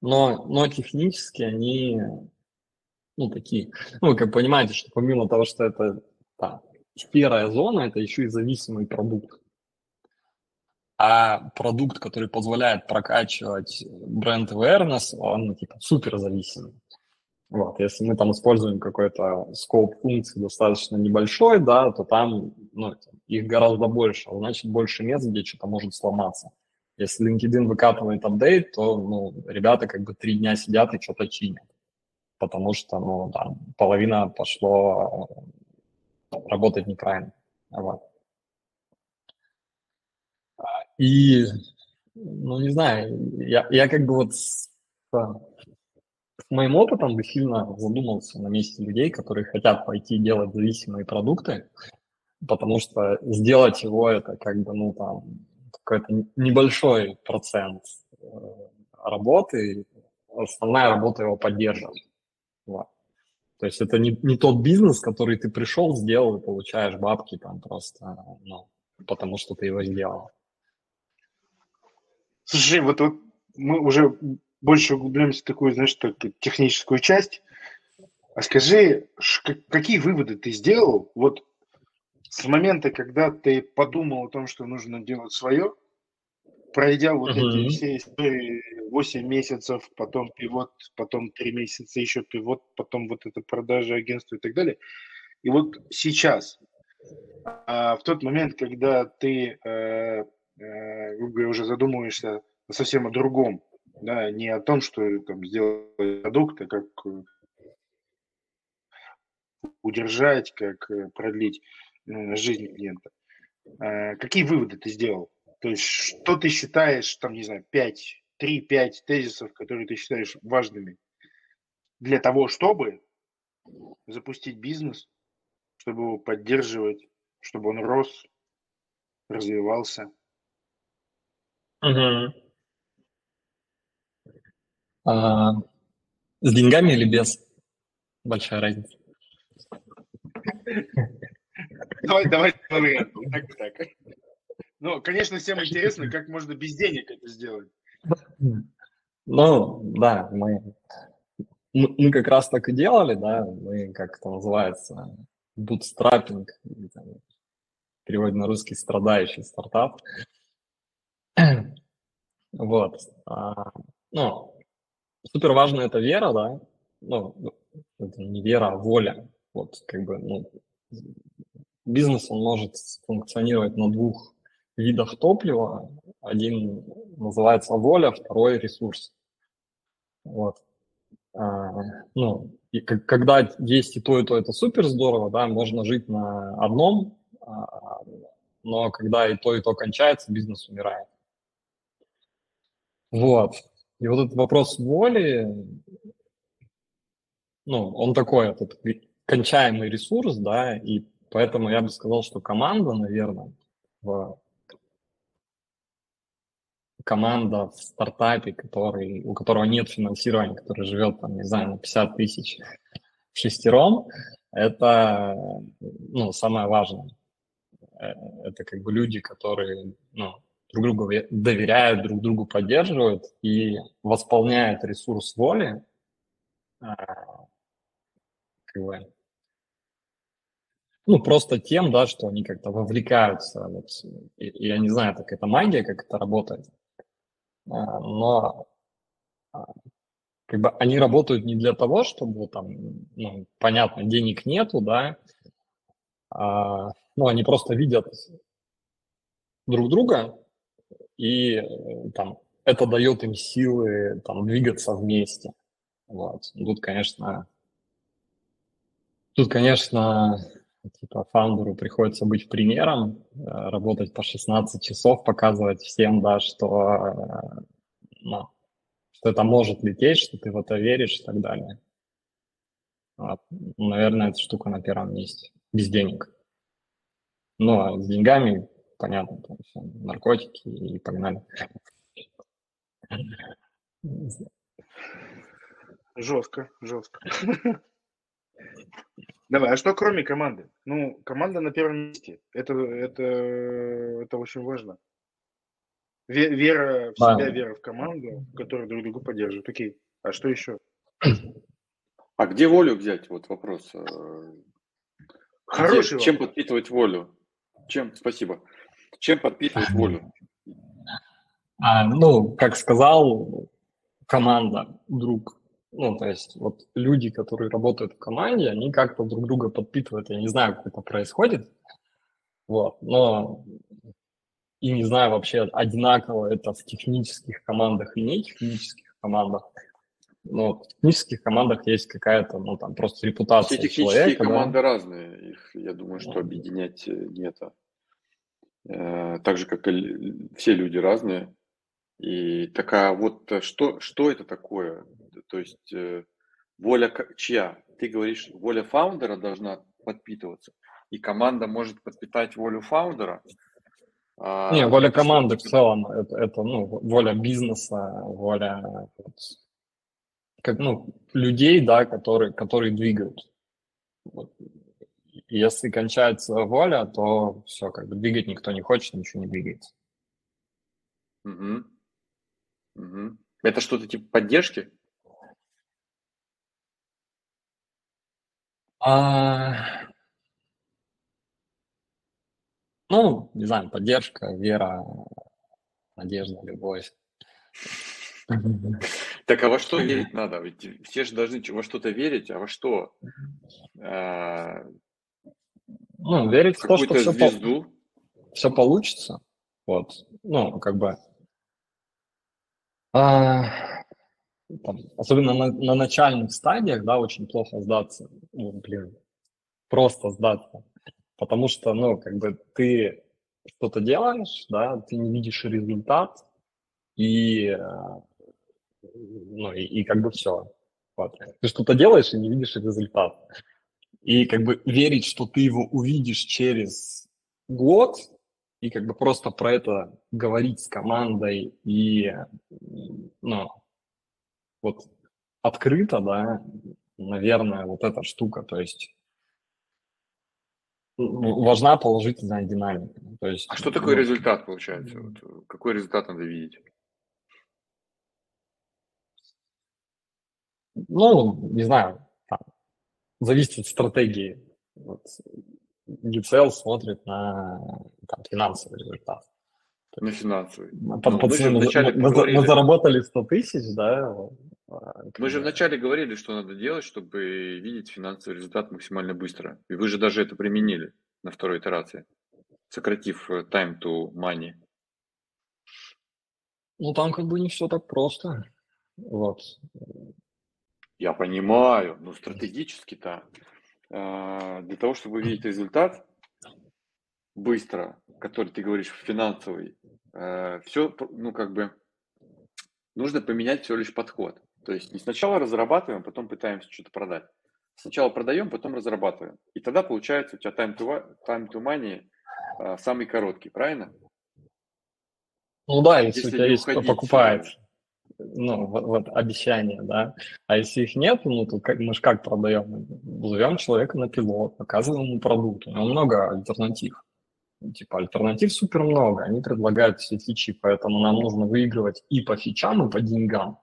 Но, но технически они, ну, такие, ну, как понимаете, что помимо того, что это да, первая зона, это еще и зависимый продукт. А продукт, который позволяет прокачивать бренд awareness, он типа супер зависимый. Вот, если мы там используем какой-то скоп функции достаточно небольшой, да, то там ну, их гораздо больше, а значит больше мест, где что-то может сломаться. Если LinkedIn выкатывает апдейт, то ну, ребята как бы три дня сидят и что-то чинят, потому что ну, там, половина пошло работать неправильно. Вот. И, ну, не знаю, я, я как бы вот с, с моим опытом бы сильно задумался на месте людей, которые хотят пойти делать зависимые продукты, потому что сделать его это как бы, ну, там, какой-то небольшой процент э, работы, основная работа его поддерживать. Вот. То есть это не, не тот бизнес, который ты пришел, сделал и получаешь бабки там просто, ну, потому что ты его сделал. Слушай, вот, вот мы уже больше углубляемся в такую, знаешь, так, техническую часть. А скажи, какие выводы ты сделал вот с момента, когда ты подумал о том, что нужно делать свое, пройдя вот uh-huh. эти все истории 8 месяцев, потом пивот, потом 3 месяца еще пивот, потом вот это продажа агентства и так далее. И вот сейчас, а, в тот момент, когда ты э, э, уже задумываешься совсем о другом, да, не о том, что там сделать продукт, а как удержать, как э, продлить э, жизнь клиента. Э, какие выводы ты сделал? То есть, что ты считаешь, там, не знаю, 5, 3-5 тезисов, которые ты считаешь важными для того, чтобы запустить бизнес, чтобы его поддерживать, чтобы он рос, развивался? Угу. А, с деньгами или без? Большая разница. Давай, давай, вариант. Так, так. Ну, конечно, всем интересно, как можно без денег это сделать. Ну, да, мы, мы как раз так и делали, да, мы, как это называется, бутстрапинг, перевод на русский страдающий стартап. Вот. А, ну, супер важно это вера, да, ну, это не вера, а воля. Вот, как бы, ну, бизнес, он может функционировать на двух видах топлива. Один называется воля, второй ресурс. Вот. А, ну, и когда есть и то, и то, это супер здорово, да, можно жить на одном, а, но когда и то, и то кончается, бизнес умирает. Вот. И вот этот вопрос воли, ну, он такой, этот кончаемый ресурс, да, и поэтому я бы сказал, что команда, наверное, в команда в стартапе, который, у которого нет финансирования, который живет, там, не знаю, на 50 тысяч шестером, это ну, самое важное. Э, это как бы люди, которые ну, друг другу доверяют, друг другу поддерживают и восполняют ресурс воли, а, как бы, ну, просто тем, да, что они как-то вовлекаются. Вот, и, я не знаю, так это магия, как это работает. А, но а, как бы они работают не для того, чтобы там, ну, понятно, денег нету, да, а, ну, они просто видят друг друга, и э, там это дает им силы там двигаться вместе. Вот. Тут, конечно, тут, конечно, типа фаундеру приходится быть примером, э, работать по 16 часов, показывать всем, да, что, э, ну, что это может лететь, что ты в это веришь и так далее. Вот. Наверное, эта штука на первом месте. Без денег. Ну, а с деньгами, понятно, там все, наркотики и погнали. Жестко, жестко. Давай, а что кроме команды? Ну, команда на первом месте. Это, это, это очень важно. Вера в себя, да. вера в команду, которая друг друга поддерживает. Окей. А что еще? А где волю взять? Вот вопрос. Э, Хороший где, Чем подпитывать волю? Чем? Спасибо. Чем подпитывать волю? А, ну, как сказал, команда, друг, ну, то есть вот люди, которые работают в команде, они как-то друг друга подпитывают. Я не знаю, как это происходит, вот, но и не знаю вообще, одинаково это в технических командах и не технических командах. Но в технических командах есть какая-то, ну, там, просто репутация Все технические человека, команды да? разные. Их, я думаю, что объединять. Э, так же, как и все люди разные. И такая вот, э, что, что это такое? То есть э, воля чья? Ты говоришь, воля фаундера должна подпитываться, и команда может подпитать волю фаундера. А Не, воля команды в целом, это, это ну, воля бизнеса, воля как, ну, людей, да, которые, которые двигают. Вот. Если кончается воля, то все, как бы двигать никто не хочет, ничего не двигается. Угу. Угу. Это что-то типа поддержки? А... Ну, не знаю, поддержка, вера, надежда, любовь. Так а во что верить надо? Ведь все же должны во что-то верить, а во что? А... Ну, верить в, в то, что все, звезду? По... все получится. Вот. Ну, как бы... А там, особенно на, на начальных стадиях, да, очень плохо сдаться. Ну, блин, просто сдаться. Потому что, ну, как бы ты что-то делаешь, да, ты не видишь результат, и, ну, и, и как бы все. Вот. Ты что-то делаешь и не видишь результат. И как бы верить, что ты его увидишь через год, и как бы просто про это говорить с командой и, ну, вот открыто, да, наверное, вот эта штука, то есть важна положительная динамика. То есть, а что такое ну, результат получается? Вот, какой результат надо видеть? Ну, не знаю, там, зависит от стратегии. Вот, GCL смотрит на там, финансовый результат. На финансовый. Ну, мы, мы, мы, мы заработали 100 тысяч, да? Мы же вначале говорили, что надо делать, чтобы видеть финансовый результат максимально быстро. И вы же даже это применили на второй итерации, сократив э, time to money. Ну, там как бы не все так просто. Вот. Я понимаю, но стратегически-то а, для того, чтобы увидеть результат быстро, который ты говоришь финансовый, э, все, ну как бы нужно поменять всего лишь подход. То есть не сначала разрабатываем, потом пытаемся что-то продать. Сначала продаем, потом разрабатываем. И тогда получается у тебя time to, time to money а, самый короткий, правильно? Ну да, если, если у тебя есть кто покупает. Ну, вот, вот обещания, да. А если их нет, ну, то как, мы же как продаем? Зовем человека на пилот, показываем ему продукт. У него много альтернатив. Типа альтернатив супер много, они предлагают все фичи, поэтому нам нужно выигрывать и по фичам, и по деньгам.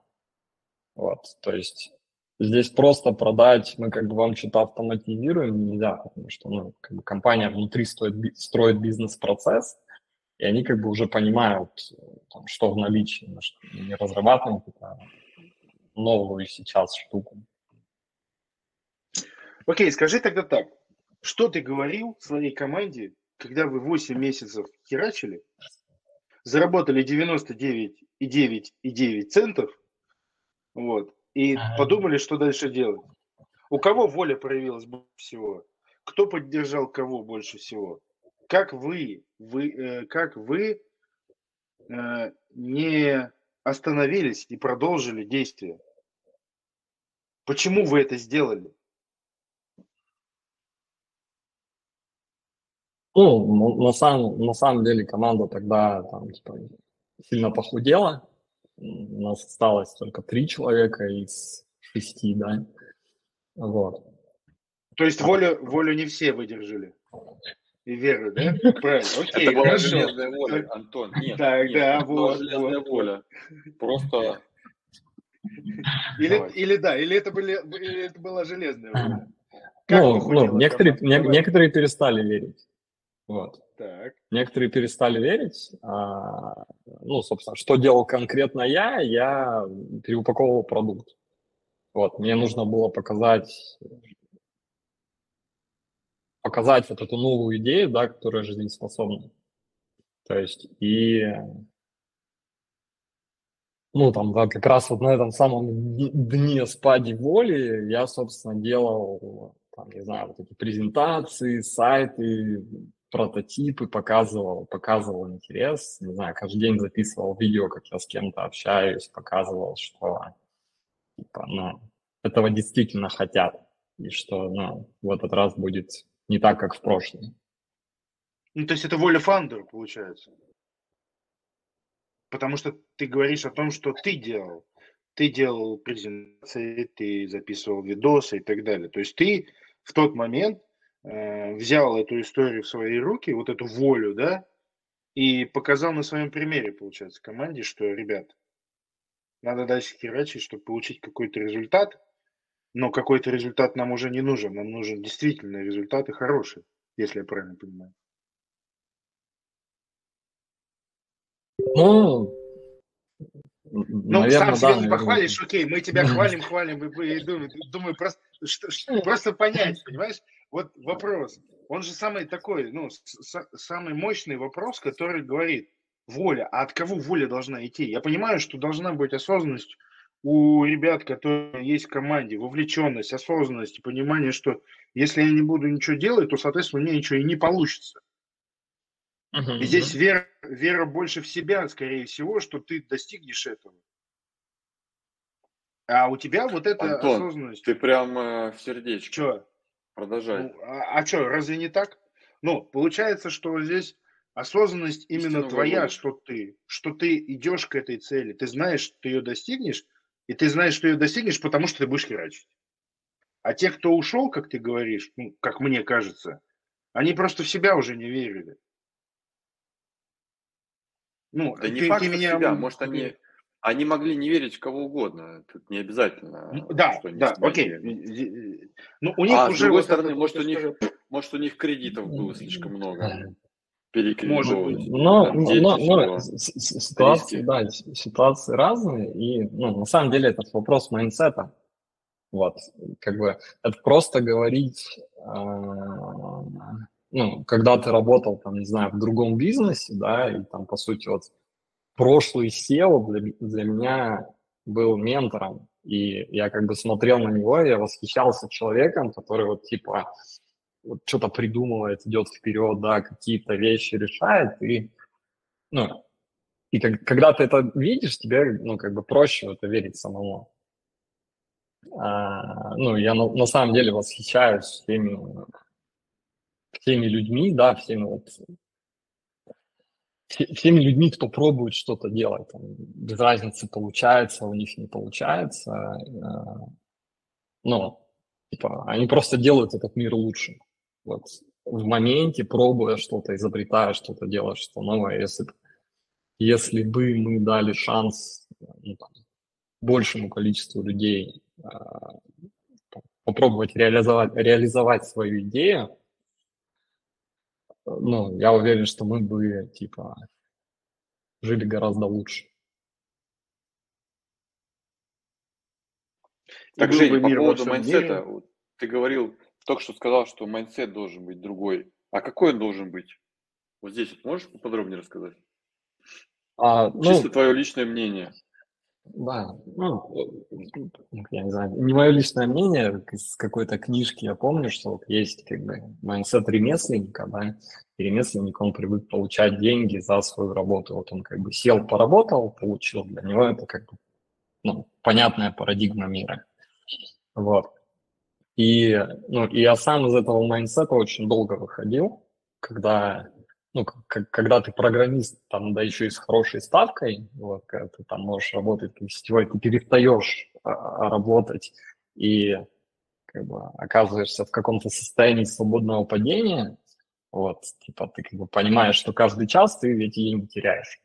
Вот, то есть здесь просто продать, мы как бы вам что-то автоматизируем нельзя, потому что ну, как бы компания внутри стоит, строит бизнес-процесс, и они как бы уже понимают, там, что в наличии, не разрабатываем какую-то новую сейчас штуку. Окей, скажи тогда так, что ты говорил своей команде, когда вы 8 месяцев херачили, заработали 99,9,9 центов, вот. И ага. подумали, что дальше делать. У кого воля проявилась больше всего? Кто поддержал кого больше всего? Как вы, вы, э, как вы э, не остановились и продолжили действие? Почему вы это сделали? Ну, на самом, на самом деле команда тогда там, типа, сильно похудела, у нас осталось только три человека из шести, да. Вот. То есть волю, волю не все выдержали. И веры, да? Правильно, окей, Это была хорошо. железная воля, Антон. Нет, так, нет, да, это вот, была железная вот. воля. Просто... Или, или да, или это, были, или это была железная воля. Как ну, ну некоторые, не, некоторые перестали верить. Вот. Так. Некоторые перестали верить. А, ну, собственно, что делал конкретно я? Я переупаковывал продукт. Вот, мне нужно было показать показать вот эту новую идею, да, которая жизнеспособна. То есть и ну, там, да, как раз вот на этом самом дне спади воли я, собственно, делал, там, не знаю, вот эти презентации, сайты, прототипы, показывал, показывал интерес, не знаю, каждый день записывал видео, как я с кем-то общаюсь, показывал, что типа, ну, этого действительно хотят, и что ну, в этот раз будет не так, как в прошлом. Ну, то есть это воля фаундера, получается. Потому что ты говоришь о том, что ты делал. Ты делал презентации, ты записывал видосы и так далее. То есть ты в тот момент Э, взял эту историю в свои руки, вот эту волю, да, и показал на своем примере, получается, команде, что, ребят, надо дальше херачить, чтобы получить какой-то результат, но какой-то результат нам уже не нужен, нам нужен действительно результаты хорошие, если я правильно понимаю. Ну, ну, Наверное, сам себя не похвалишь, окей, мы тебя хвалим, хвалим, и, думаю, думаю просто, что, просто понять, понимаешь? Вот вопрос, он же самый такой, ну, с, самый мощный вопрос, который говорит, воля, а от кого воля должна идти? Я понимаю, что должна быть осознанность у ребят, которые есть в команде, вовлеченность, осознанность и понимание, что если я не буду ничего делать, то, соответственно, у меня ничего и не получится. И здесь вера, вера больше в себя, скорее всего, что ты достигнешь этого. А у тебя вот эта Антон, осознанность. ты прям э, в сердечко. Что? Продолжай. Ну, а, а что, разве не так? Ну, получается, что здесь осознанность именно твоя, выводишь. что ты, что ты идешь к этой цели, ты знаешь, что ты ее достигнешь, и ты знаешь, что ее достигнешь, потому что ты будешь херачить. А те, кто ушел, как ты говоришь, ну, как мне кажется, они просто в себя уже не верили. Ну, Да не ты- факт ты меня, себя, м, может они, они могли не верить в кого угодно, тут не обязательно. Да, да, окей. Ну, у них А с уже другой вот стороны, этот может у них, история- может у них кредитов было слишком много, Может быть. Ну, там дети, всего. с- с- с- ситуации, да, с- ситуации разные, и, ну, на самом деле, это вопрос mindset а. Вот, как бы, это просто говорить, а, ну, когда ты работал, там, не знаю, в другом бизнесе, да, и там, по сути, вот, прошлый CEO для, для меня был ментором, и я как бы смотрел на него, и я восхищался человеком, который вот, типа, вот что-то придумывает, идет вперед, да, какие-то вещи решает, и, ну, и как- когда ты это видишь, тебе, ну, как бы проще в это верить самому. А, ну, я на, на самом деле восхищаюсь всеми, всеми людьми, да, всеми вот, все- всеми людьми, кто пробует что-то делать. Там, без разницы, получается, у них не получается. а, Ну, типа, они просто делают этот мир лучше. Вот в моменте, пробуя что-то, изобретая что-то, делая что-то новое. Если, если бы мы дали шанс ну, там, большему количеству людей а, попробовать реализовать, реализовать свою идею, ну, я уверен, что мы бы, типа, жили гораздо лучше. Так, Жень, бы по поводу mindset а, мире. ты говорил, только что сказал, что mindset должен быть другой. А какой он должен быть? Вот здесь вот можешь поподробнее рассказать? А, ну, Чисто твое личное мнение. Да, ну, я не знаю, не мое личное мнение, из какой-то книжки я помню, что вот есть как бы mindset ремесленника, да, и ремесленник, он привык получать деньги за свою работу, вот он как бы сел, поработал, получил, для него это как бы, ну, понятная парадигма мира, вот. И, ну, и я сам из этого mindset а очень долго выходил, когда ну, к- к- когда ты программист, там, да еще и с хорошей ставкой, вот, когда ты там можешь работать как сетевой, ты перестаешь а, работать и как бы оказываешься в каком-то состоянии свободного падения, вот, типа ты как бы понимаешь, что каждый час ты эти деньги теряешь.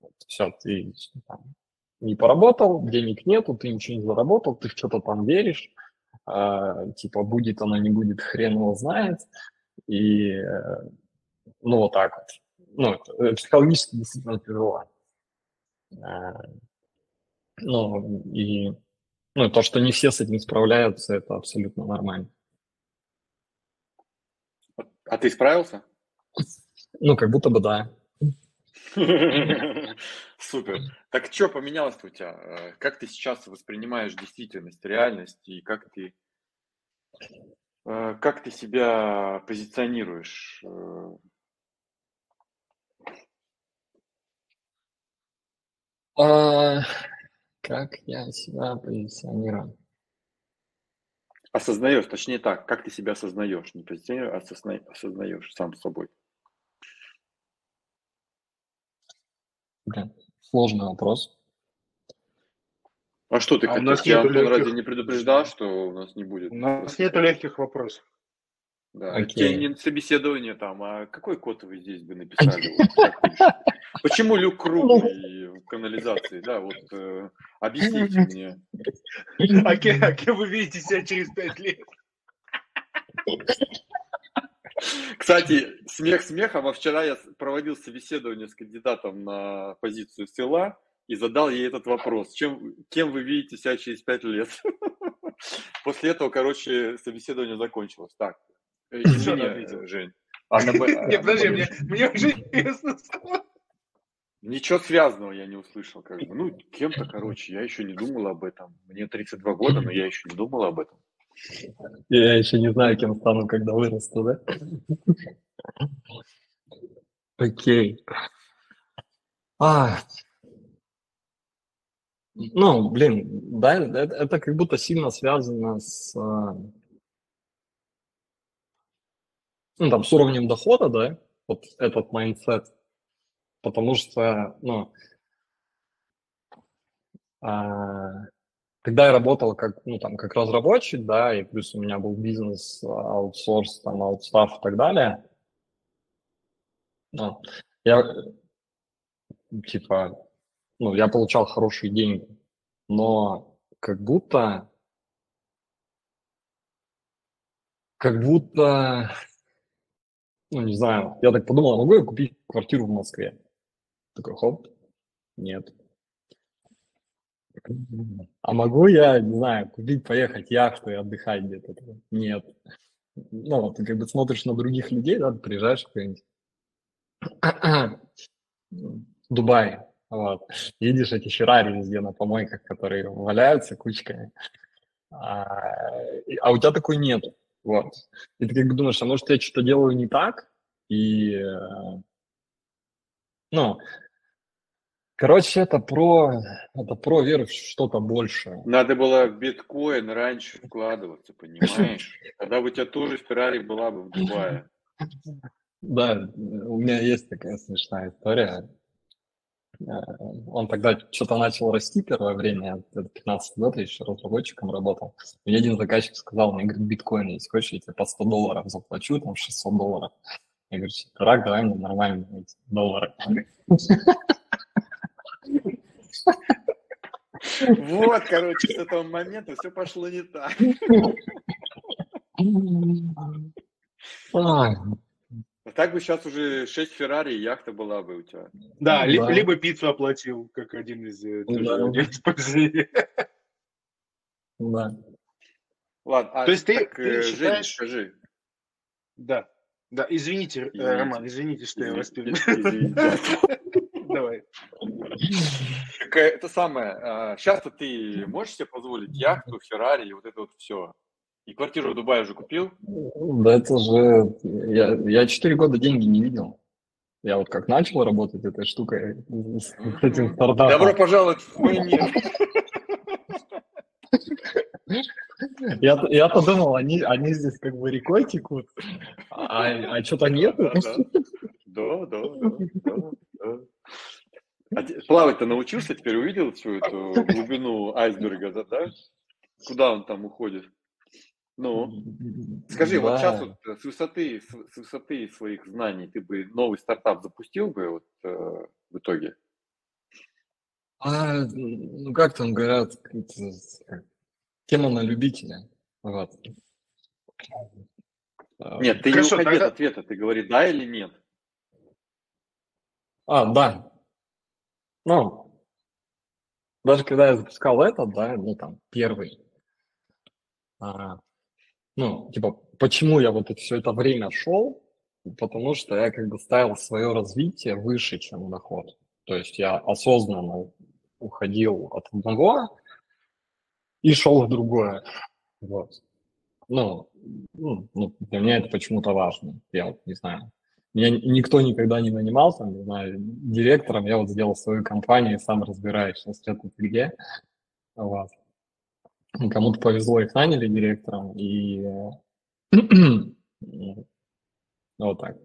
Вот, все, ты там, не поработал, денег нету, ты ничего не заработал, ты в что-то там веришь, а, типа будет оно, не будет, хрен его знает, и э, ну, вот так вот. Ну, э, психологически действительно тяжело. А, Ну, и ну, то, что не все с этим справляются, это абсолютно нормально. А ты справился? Ну, как будто бы да. Супер. Так что поменялось у тебя? Э, Как ты сейчас воспринимаешь действительность, реальность и как ты э, как ты себя позиционируешь? А, как я себя позиционирую? Осознаешь, точнее так, как ты себя осознаешь, не позиционируешь, а осозна- осознаешь сам с собой. Блин, сложный вопрос. А что ты А хотел? нету Антон легких- разве не предупреждал, что у нас не будет? У нас нет легких вопросов. Да. Окей. Тебе не собеседование там, а какой код вы здесь бы написали? Вот? Почему люк круглый в канализации? Да, вот э, объясните мне. А кем, а кем вы видите себя через пять лет? Кстати, смех смехом, а вчера я проводил собеседование с кандидатом на позицию села и задал ей этот вопрос. Чем, кем вы видите себя через пять лет? После этого, короче, собеседование закончилось. Так, э, Что извини, она ответила? Жень. Нет, подожди, мне, уже интересно стало. Ничего связанного я не услышал. Как бы. Ну, кем-то, короче, я еще не думал об этом. Мне 32 года, но я еще не думал об этом. Я еще не знаю, кем стану, когда вырасту, да? Окей. А, ну, блин, да, это, это как будто сильно связано с, а, ну, там, с уровнем дохода, да, вот этот mindset, потому что, ну, а, когда я работал как, ну, там, как разработчик, да, и плюс у меня был бизнес, аутсорс, там, outstaff и так далее, ну, я, типа, ну, я получал хорошие деньги, но как будто, как будто, ну, не знаю, я так подумал, могу я купить квартиру в Москве? Такой, хоп, нет. А могу я, не знаю, купить, поехать яхту и отдыхать где-то? Нет. Ну, ты как бы смотришь на других людей, да, приезжаешь какой-нибудь Дубай, вот. Видишь эти Феррари везде на помойках, которые валяются кучками, а, а у тебя такой нет. Вот. И ты как бы думаешь, а может я что-то делаю не так? И, э, ну, короче, это про, это про веру в что-то большее. Надо было в биткоин раньше вкладываться, понимаешь? Тогда бы у тебя тоже Феррари была бы в Дубае. Да, у меня есть такая смешная история. Э, он тогда что-то начал расти первое время, это 15 год, я еще разработчиком работал. Мне один заказчик сказал, мне говорит, биткоин есть, хочешь, я тебе по 100 долларов заплачу, там 600 долларов. Я говорю, дурак, давай мне нормальные доллары. Вот, короче, с этого момента все пошло не так. Так бы сейчас уже 6 Феррари и яхта была бы у тебя. Да, ну, ли, да. либо пиццу оплатил, как один из э, ну да. Да. Ладно, а, То есть ты, ты э, считаешь... Женя, скажи. Да, да, извините, извините. Роман, извините, что извините. я вас перебил. Давай. Это самое, сейчас-то а, ты можешь себе позволить яхту, Феррари и вот это вот все? И квартиру в Дубае уже купил? Да это же... Я, я 4 года деньги не видел. Я вот как начал работать этой штукой, с этим стартапом. Добро пожаловать в мой мир. Я, я-то думал, они, они здесь как бы рекой текут, а, а что-то нету. Да, да, да. да, А плавать-то научился теперь, увидел всю эту глубину айсберга, да? Куда он там уходит? Ну, скажи, да. вот сейчас вот с высоты, с, высоты своих знаний ты бы новый стартап запустил бы вот, э, в итоге? А, ну, как там говорят, тема на любителя. Вот. А, нет, ты Хорошо, не уходи тогда... от ответа, ты говори да или нет. А, да. Ну, даже когда я запускал этот, да, ну там, первый, а, ну, типа, почему я вот это, все это время шел? Потому что я как бы ставил свое развитие выше, чем доход. То есть я осознанно уходил от одного и шел в другое. Вот. Ну, ну, для меня это почему-то важно. Я вот не знаю. Меня никто никогда не нанимал, там, не знаю, директором. Я вот сделал свою компанию и сам разбираюсь сейчас что-то где. Вот. Кому-то повезло, их наняли директором, и вот так.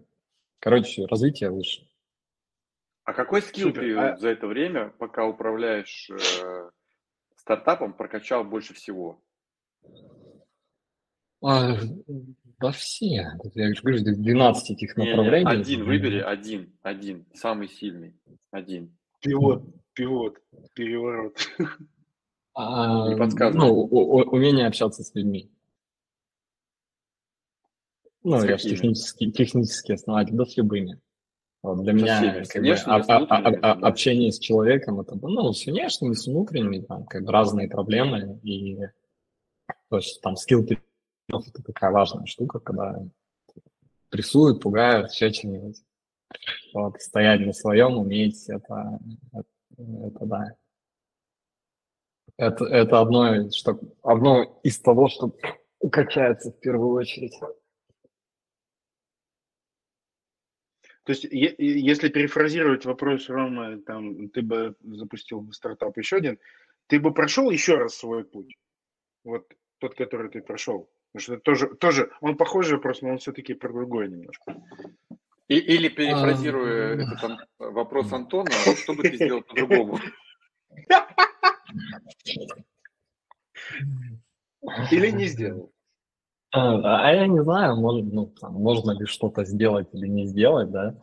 Короче, развитие выше. А какой скилл Супер. ты а... за это время, пока управляешь э, стартапом, прокачал больше всего? А, да все. Я же говорю, 12 этих не, направлений. Не, один выбери, один, один, самый сильный, один. Пилот, пилот, переворот. А, Не. Ну, умение общаться с людьми. Ну, с я же технический, технический основатель, да с любыми. Вот для меня как бы, а, а, а, а, общение с человеком это ну, с внешними, с внутренними, там, как бы разные проблемы. И то есть там скилл это такая важная штука, когда прессуют, пугают, всячинивают. Вот, стоять на своем, уметь, это, это, это да. Это, это одно, что, одно из того, что качается в первую очередь. То есть, если перефразировать вопрос Рома, там, ты бы запустил стартап еще один, ты бы прошел еще раз свой путь? Вот тот, который ты прошел. Потому что это тоже, тоже он похожий вопрос, но он все-таки про другое немножко. И, или перефразируя а... этот вопрос Антона, что бы ты сделал по-другому? Или не сделал? А, а я не знаю, может, ну, там, можно ли что-то сделать или не сделать, да.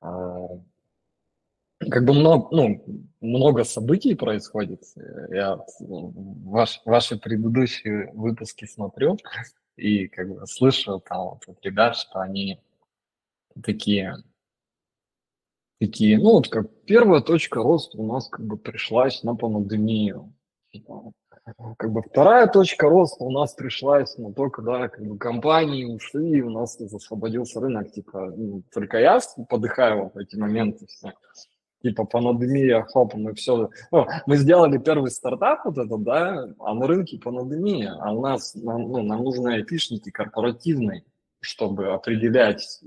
А, как бы много, ну, много событий происходит. Я ваш, ваши предыдущие выпуски смотрю и как бы слышу там вот от ребят, что они такие, такие, ну вот как первая точка роста у нас как бы пришлась на пандемию. Типа, как бы вторая точка роста у нас пришлась на то, когда как бы, компании ушли, у нас освободился рынок, типа, ну, только я подыхаю вот эти моменты все. Типа панодемия, хоп, мы все... Ну, мы сделали первый стартап вот этот, да, а на рынке панодемия, а у нас, нам, ну, нам нужны айпишники корпоративные, чтобы определять,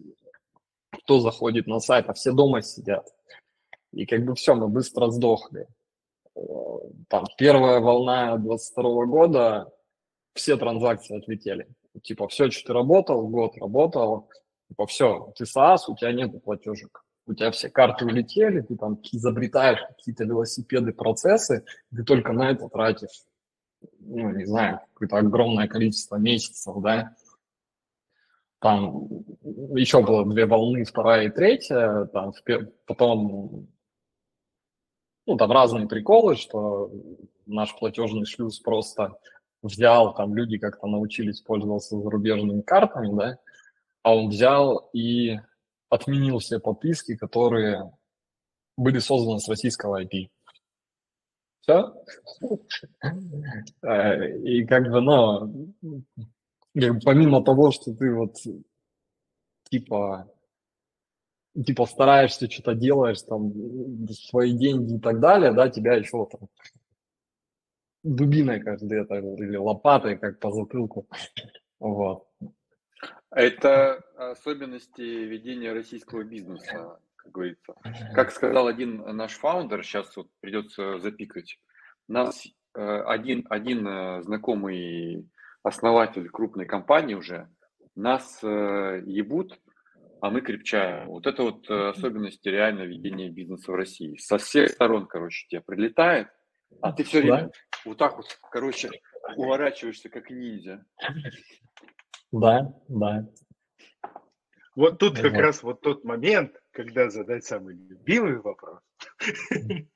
кто заходит на сайт, а все дома сидят. И как бы все, мы быстро сдохли там первая волна 22 года, все транзакции отлетели. Типа, все, что ты работал, год работал, типа, все, ты SaaS, у тебя нет платежек. У тебя все карты улетели, ты там изобретаешь какие-то велосипеды, процессы, ты только на это тратишь, ну, не знаю, какое-то огромное количество месяцев, да. Там еще было две волны, вторая и третья, там, потом ну, там разные приколы, что наш платежный шлюз просто взял, там люди как-то научились пользоваться зарубежными картами, да, а он взял и отменил все подписки, которые были созданы с российского IP. Все? Э, и как бы, ну, помимо того, что ты вот типа типа стараешься, что-то делаешь, там, свои деньги и так далее, да, тебя еще там дубиной каждый это, или лопатой, как по затылку. Вот. Это особенности ведения российского бизнеса, как говорится. Как сказал один наш фаундер, сейчас вот придется запикать, нас э, один, один э, знакомый основатель крупной компании уже, нас э, ебут а мы крепчаем. Вот это вот э, особенности реально ведения бизнеса в России. Со всех сторон, короче, тебе прилетает, а ты все время вот так вот, короче, уворачиваешься как ниндзя. Да, да. Вот тут как раз вот тот момент, когда задать самый любимый вопрос.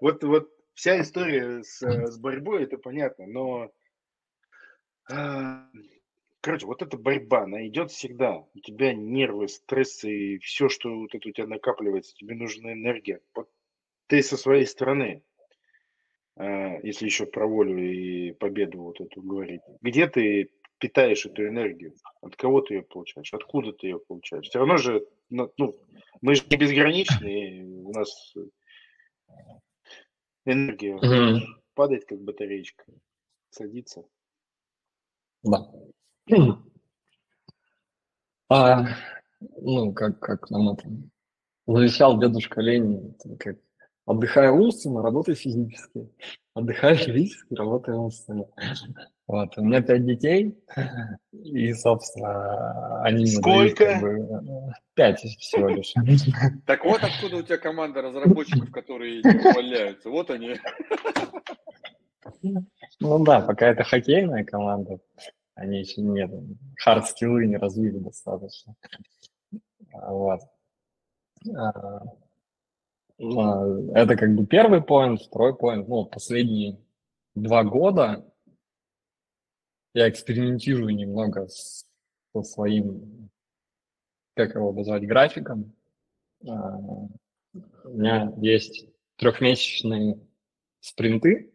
Вот, вот вся история с, с борьбой, это понятно, но Короче, вот эта борьба, она идет всегда. У тебя нервы, стрессы и все, что вот это у тебя накапливается, тебе нужна энергия. Вот ты со своей стороны, а, если еще про волю и победу вот эту говорить, где ты питаешь эту энергию? От кого ты ее получаешь? Откуда ты ее получаешь? Все равно же, ну, ну мы же не безграничные, у нас энергия mm-hmm. падает как батареечка, садится. Да. А, ну, как, как нам это завещал дедушка Ленин, как отдыхая умственно, работай физически. Отдыхая физически, работай умственно. Вот, у меня пять детей, и, собственно, они Сколько? Дают, как бы, пять всего лишь. Так вот откуда у тебя команда разработчиков, которые не увольняются. Вот они. Ну да, пока это хоккейная команда. Они еще нет, хард-скиллы не развили достаточно. Вот. А, а, это как бы первый поинт, второй поинт. Ну, последние два года я экспериментирую немного с, со своим, как его назвать, графиком. А, у меня есть трехмесячные спринты,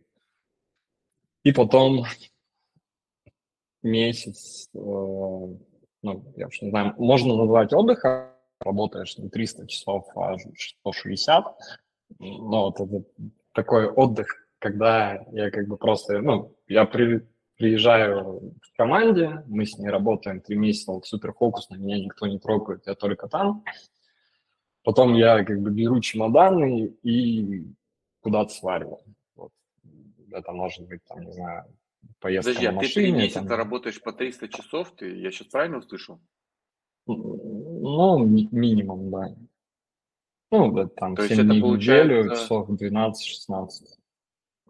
и потом месяц, э, ну, я уж не знаю, можно назвать отдыха, работаешь не 300 часов, а 160. Но вот это такой отдых, когда я как бы просто, ну, я при, приезжаю в команде, мы с ней работаем три месяца, вот супер фокусно, меня никто не трогает, я только там. Потом я как бы беру чемоданы и куда-то свариваю. Это может быть, там, не знаю, поездка Подожди, на а ты машине. три месяца там, работаешь по 300 часов, ты, я сейчас правильно услышал? Ну, ми- минимум, да. Ну, да, там То есть 7 это дней в неделю, получается- часов 12-16.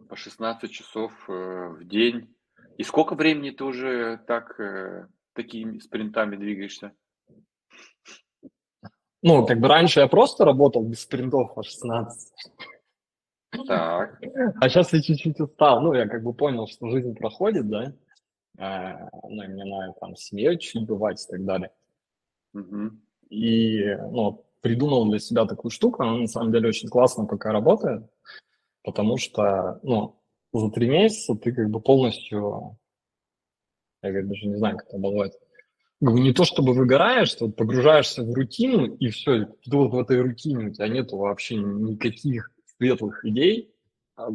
По 16 часов э, в день. И сколько времени ты уже так, э, такими спринтами двигаешься? Ну, как бы раньше я просто работал без спринтов по 16, Так, а сейчас я чуть-чуть устал. Ну, я как бы понял, что жизнь проходит, да. А, ну, и мне надо там семьей чуть бывать и так далее. мгм. И, ну, придумал для себя такую штуку, она на самом деле очень классно пока работает, потому что, ну, за три месяца ты как бы полностью, я говорю, даже не знаю, как это обозвать, как бы не то чтобы выгораешь, ты вот погружаешься в рутину, и все, ты вот в этой рутине у тебя нету вообще никаких светлых идей, а,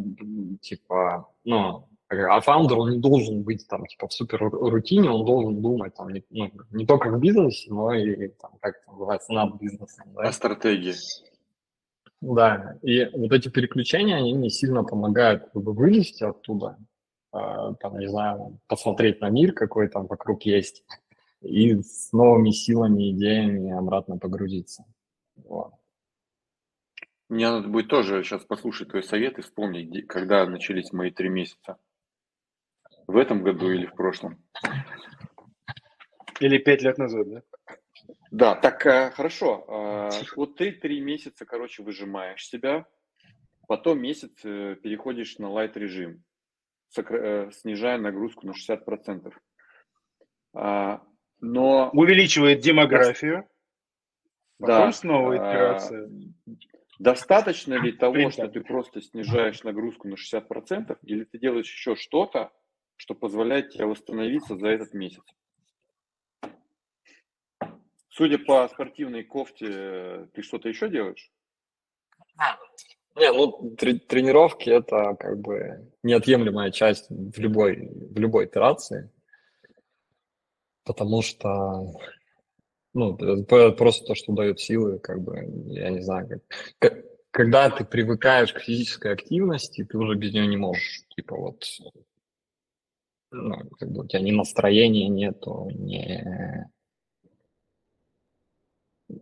типа, ну, а фаундер, он не должен быть там, типа, в супер ру- рутине, он должен думать там, не, ну, не только в бизнесе, но и, там, как это называется, над бизнесом, да? А стратегии? Да, и вот эти переключения, они мне сильно помогают как бы вылезти оттуда, а, там, не знаю, посмотреть на мир, какой там вокруг есть, и с новыми силами, идеями обратно погрузиться. Вот. Мне надо будет тоже сейчас послушать твой совет и вспомнить, когда начались мои три месяца. В этом году или в прошлом? Или пять лет назад, да? Да, так э, хорошо. Э, Вот ты три месяца, короче, выжимаешь себя, потом месяц э, переходишь на лайт режим, снижая нагрузку на 60%. А, Но Увеличивает демографию. Потом да, снова итерация. Достаточно ли того, что ты просто снижаешь нагрузку на 60%, или ты делаешь еще что-то, что позволяет тебе восстановиться за этот месяц? Судя по спортивной кофте, ты что-то еще делаешь? Не, ну, трени- тренировки – это как бы неотъемлемая часть в любой, в любой итерации, потому что, ну, это просто то, что дает силы, как бы, я не знаю, как, когда ты привыкаешь к физической активности, ты уже без нее не можешь, типа вот, ну, как бы у тебя ни настроения нету, ни,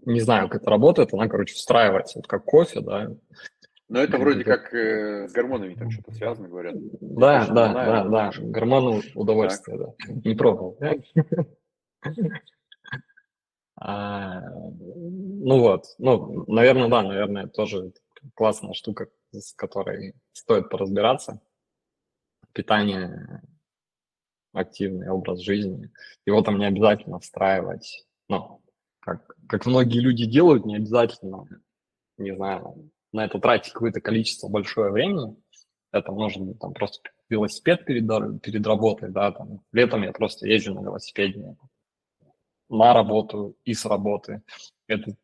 не знаю, как это работает, она, короче, встраивается, вот как кофе, да, Но это вроде как э, с гормонами там что-то связано, говорят. Да, да, да, да. Гормоны удовольствия, да. Не пробовал. А, Ну вот, ну, наверное, да, наверное, тоже классная штука, с которой стоит поразбираться. Питание, активный образ жизни. Его там не обязательно встраивать. Ну, как, как многие люди делают, не обязательно, не знаю, на это тратить какое-то количество большое времени. Это быть там просто велосипед перед, перед работой, да, там. Летом я просто езжу на велосипеде на работу и с работы. Это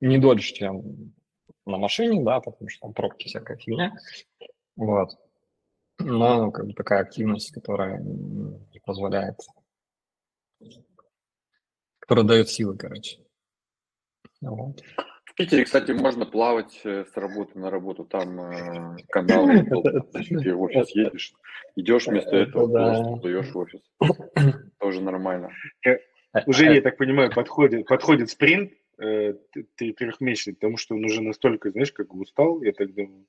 не дольше, чем на машине, да, потому что там пробки всякая фигня. Вот. Но как бы такая активность, которая позволяет, которая дает силы, короче. Вот. В Питере, кстати, можно плавать э, с работы на работу. Там э, канал, ты в офис едешь, идешь вместо Это этого, плывешь в офис. Тоже нормально. Уже, я так понимаю, подходит, подходит спринт э, трехмесячный, потому что он уже настолько, знаешь, как устал, я так думаю.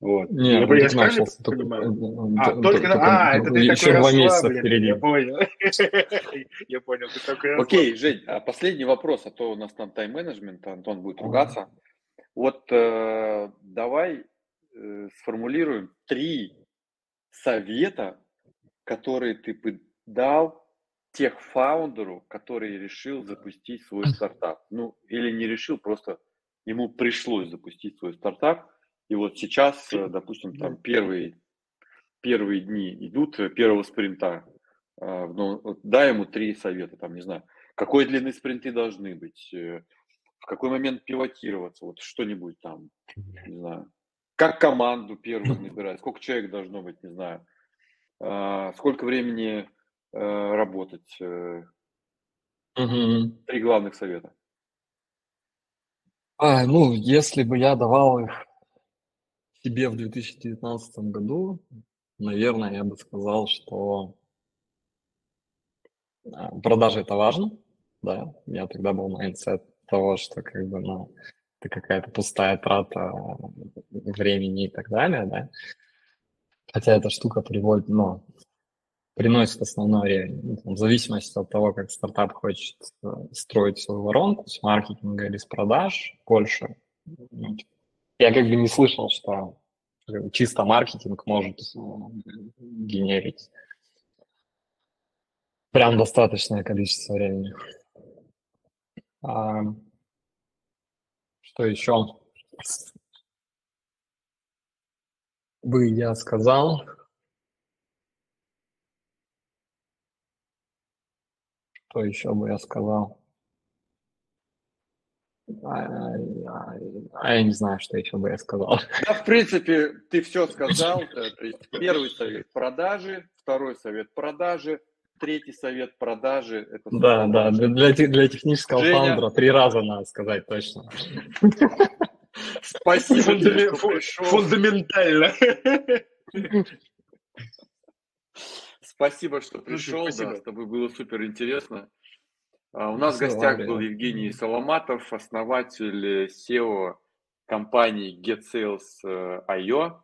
Вот. Не, я, ну, я так правильно начался, только- понимаю? э, А, только, только, а, это ты еще такой два месяца расслабленный, впереди. я понял. Я понял, ты такой Окей, Жень, а последний вопрос, а то у нас там тайм-менеджмент, Антон будет ругаться. Вот э, давай э, сформулируем три совета, которые ты бы дал тех фаундеру, который решил запустить свой стартап. Ну, или не решил, просто ему пришлось запустить свой стартап. И вот сейчас, э, допустим, там первые, первые дни идут э, первого спринта. Ну, дай ему три совета, там, не знаю, какой длины спринты должны быть, в какой момент пилотироваться, вот что-нибудь там, не знаю. Как команду первую набирать, сколько человек должно быть, не знаю. А, сколько времени работать. Э. Три главных совета. А, ну, если бы я давал их себе в 2019 году, наверное, я бы сказал, что а, продажи это важно, да, я тогда был mindset того, что как бы, ну, это какая-то пустая трата времени и так далее, да. Хотя эта штука приводит, ну, приносит основное ну, в зависимости от того, как стартап хочет э, строить свою воронку с маркетинга или с продаж больше. Ну, я как бы не слышал, что чисто маркетинг может э, генерить прям достаточное количество времени. А, что еще? Бы я сказал, Что еще бы я сказал? А, а, а я не знаю, что еще бы я сказал. Да, в принципе, ты все сказал. Э, то есть первый совет продажи, второй совет продажи, третий совет продажи. Это да, да, для, для, для технического Женя... фаундера три раза надо сказать точно. Спасибо. Фундаментально. Спасибо, что пришел. Спасибо. Да, с тобой было супер интересно. А, у нас в гостях был Евгений Соломатов, основатель SEO компании GetSales.io.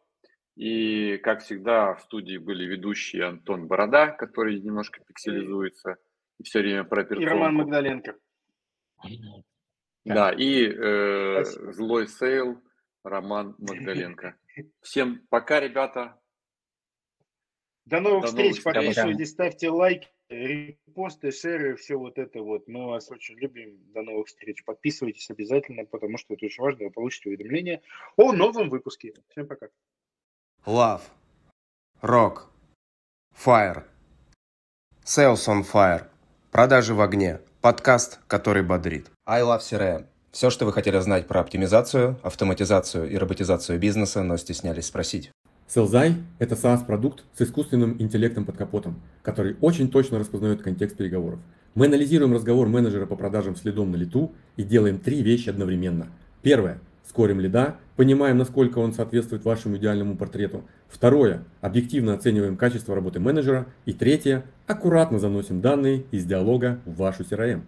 И, как всегда, в студии были ведущие Антон Борода, который немножко пикселизуется и все время про операционку. И Роман Магдаленко. Да, и э, злой sale Роман Магдаленко. Всем пока, ребята. До новых До встреч. Подписывайтесь, ставьте лайки, репосты, шеры, все вот это вот. Мы вас очень любим. До новых встреч. Подписывайтесь обязательно, потому что это очень важно. Вы получите уведомления о новом выпуске. Всем пока. Love. Rock. Fire. Sales on Fire. Продажи в огне. Подкаст, который бодрит. I Love CRM. Все, что вы хотели знать про оптимизацию, автоматизацию и роботизацию бизнеса, но стеснялись спросить. Селзай – это SaaS-продукт с искусственным интеллектом под капотом, который очень точно распознает контекст переговоров. Мы анализируем разговор менеджера по продажам следом на лету и делаем три вещи одновременно. Первое – скорим лида, понимаем, насколько он соответствует вашему идеальному портрету. Второе – объективно оцениваем качество работы менеджера. И третье – аккуратно заносим данные из диалога в вашу CRM.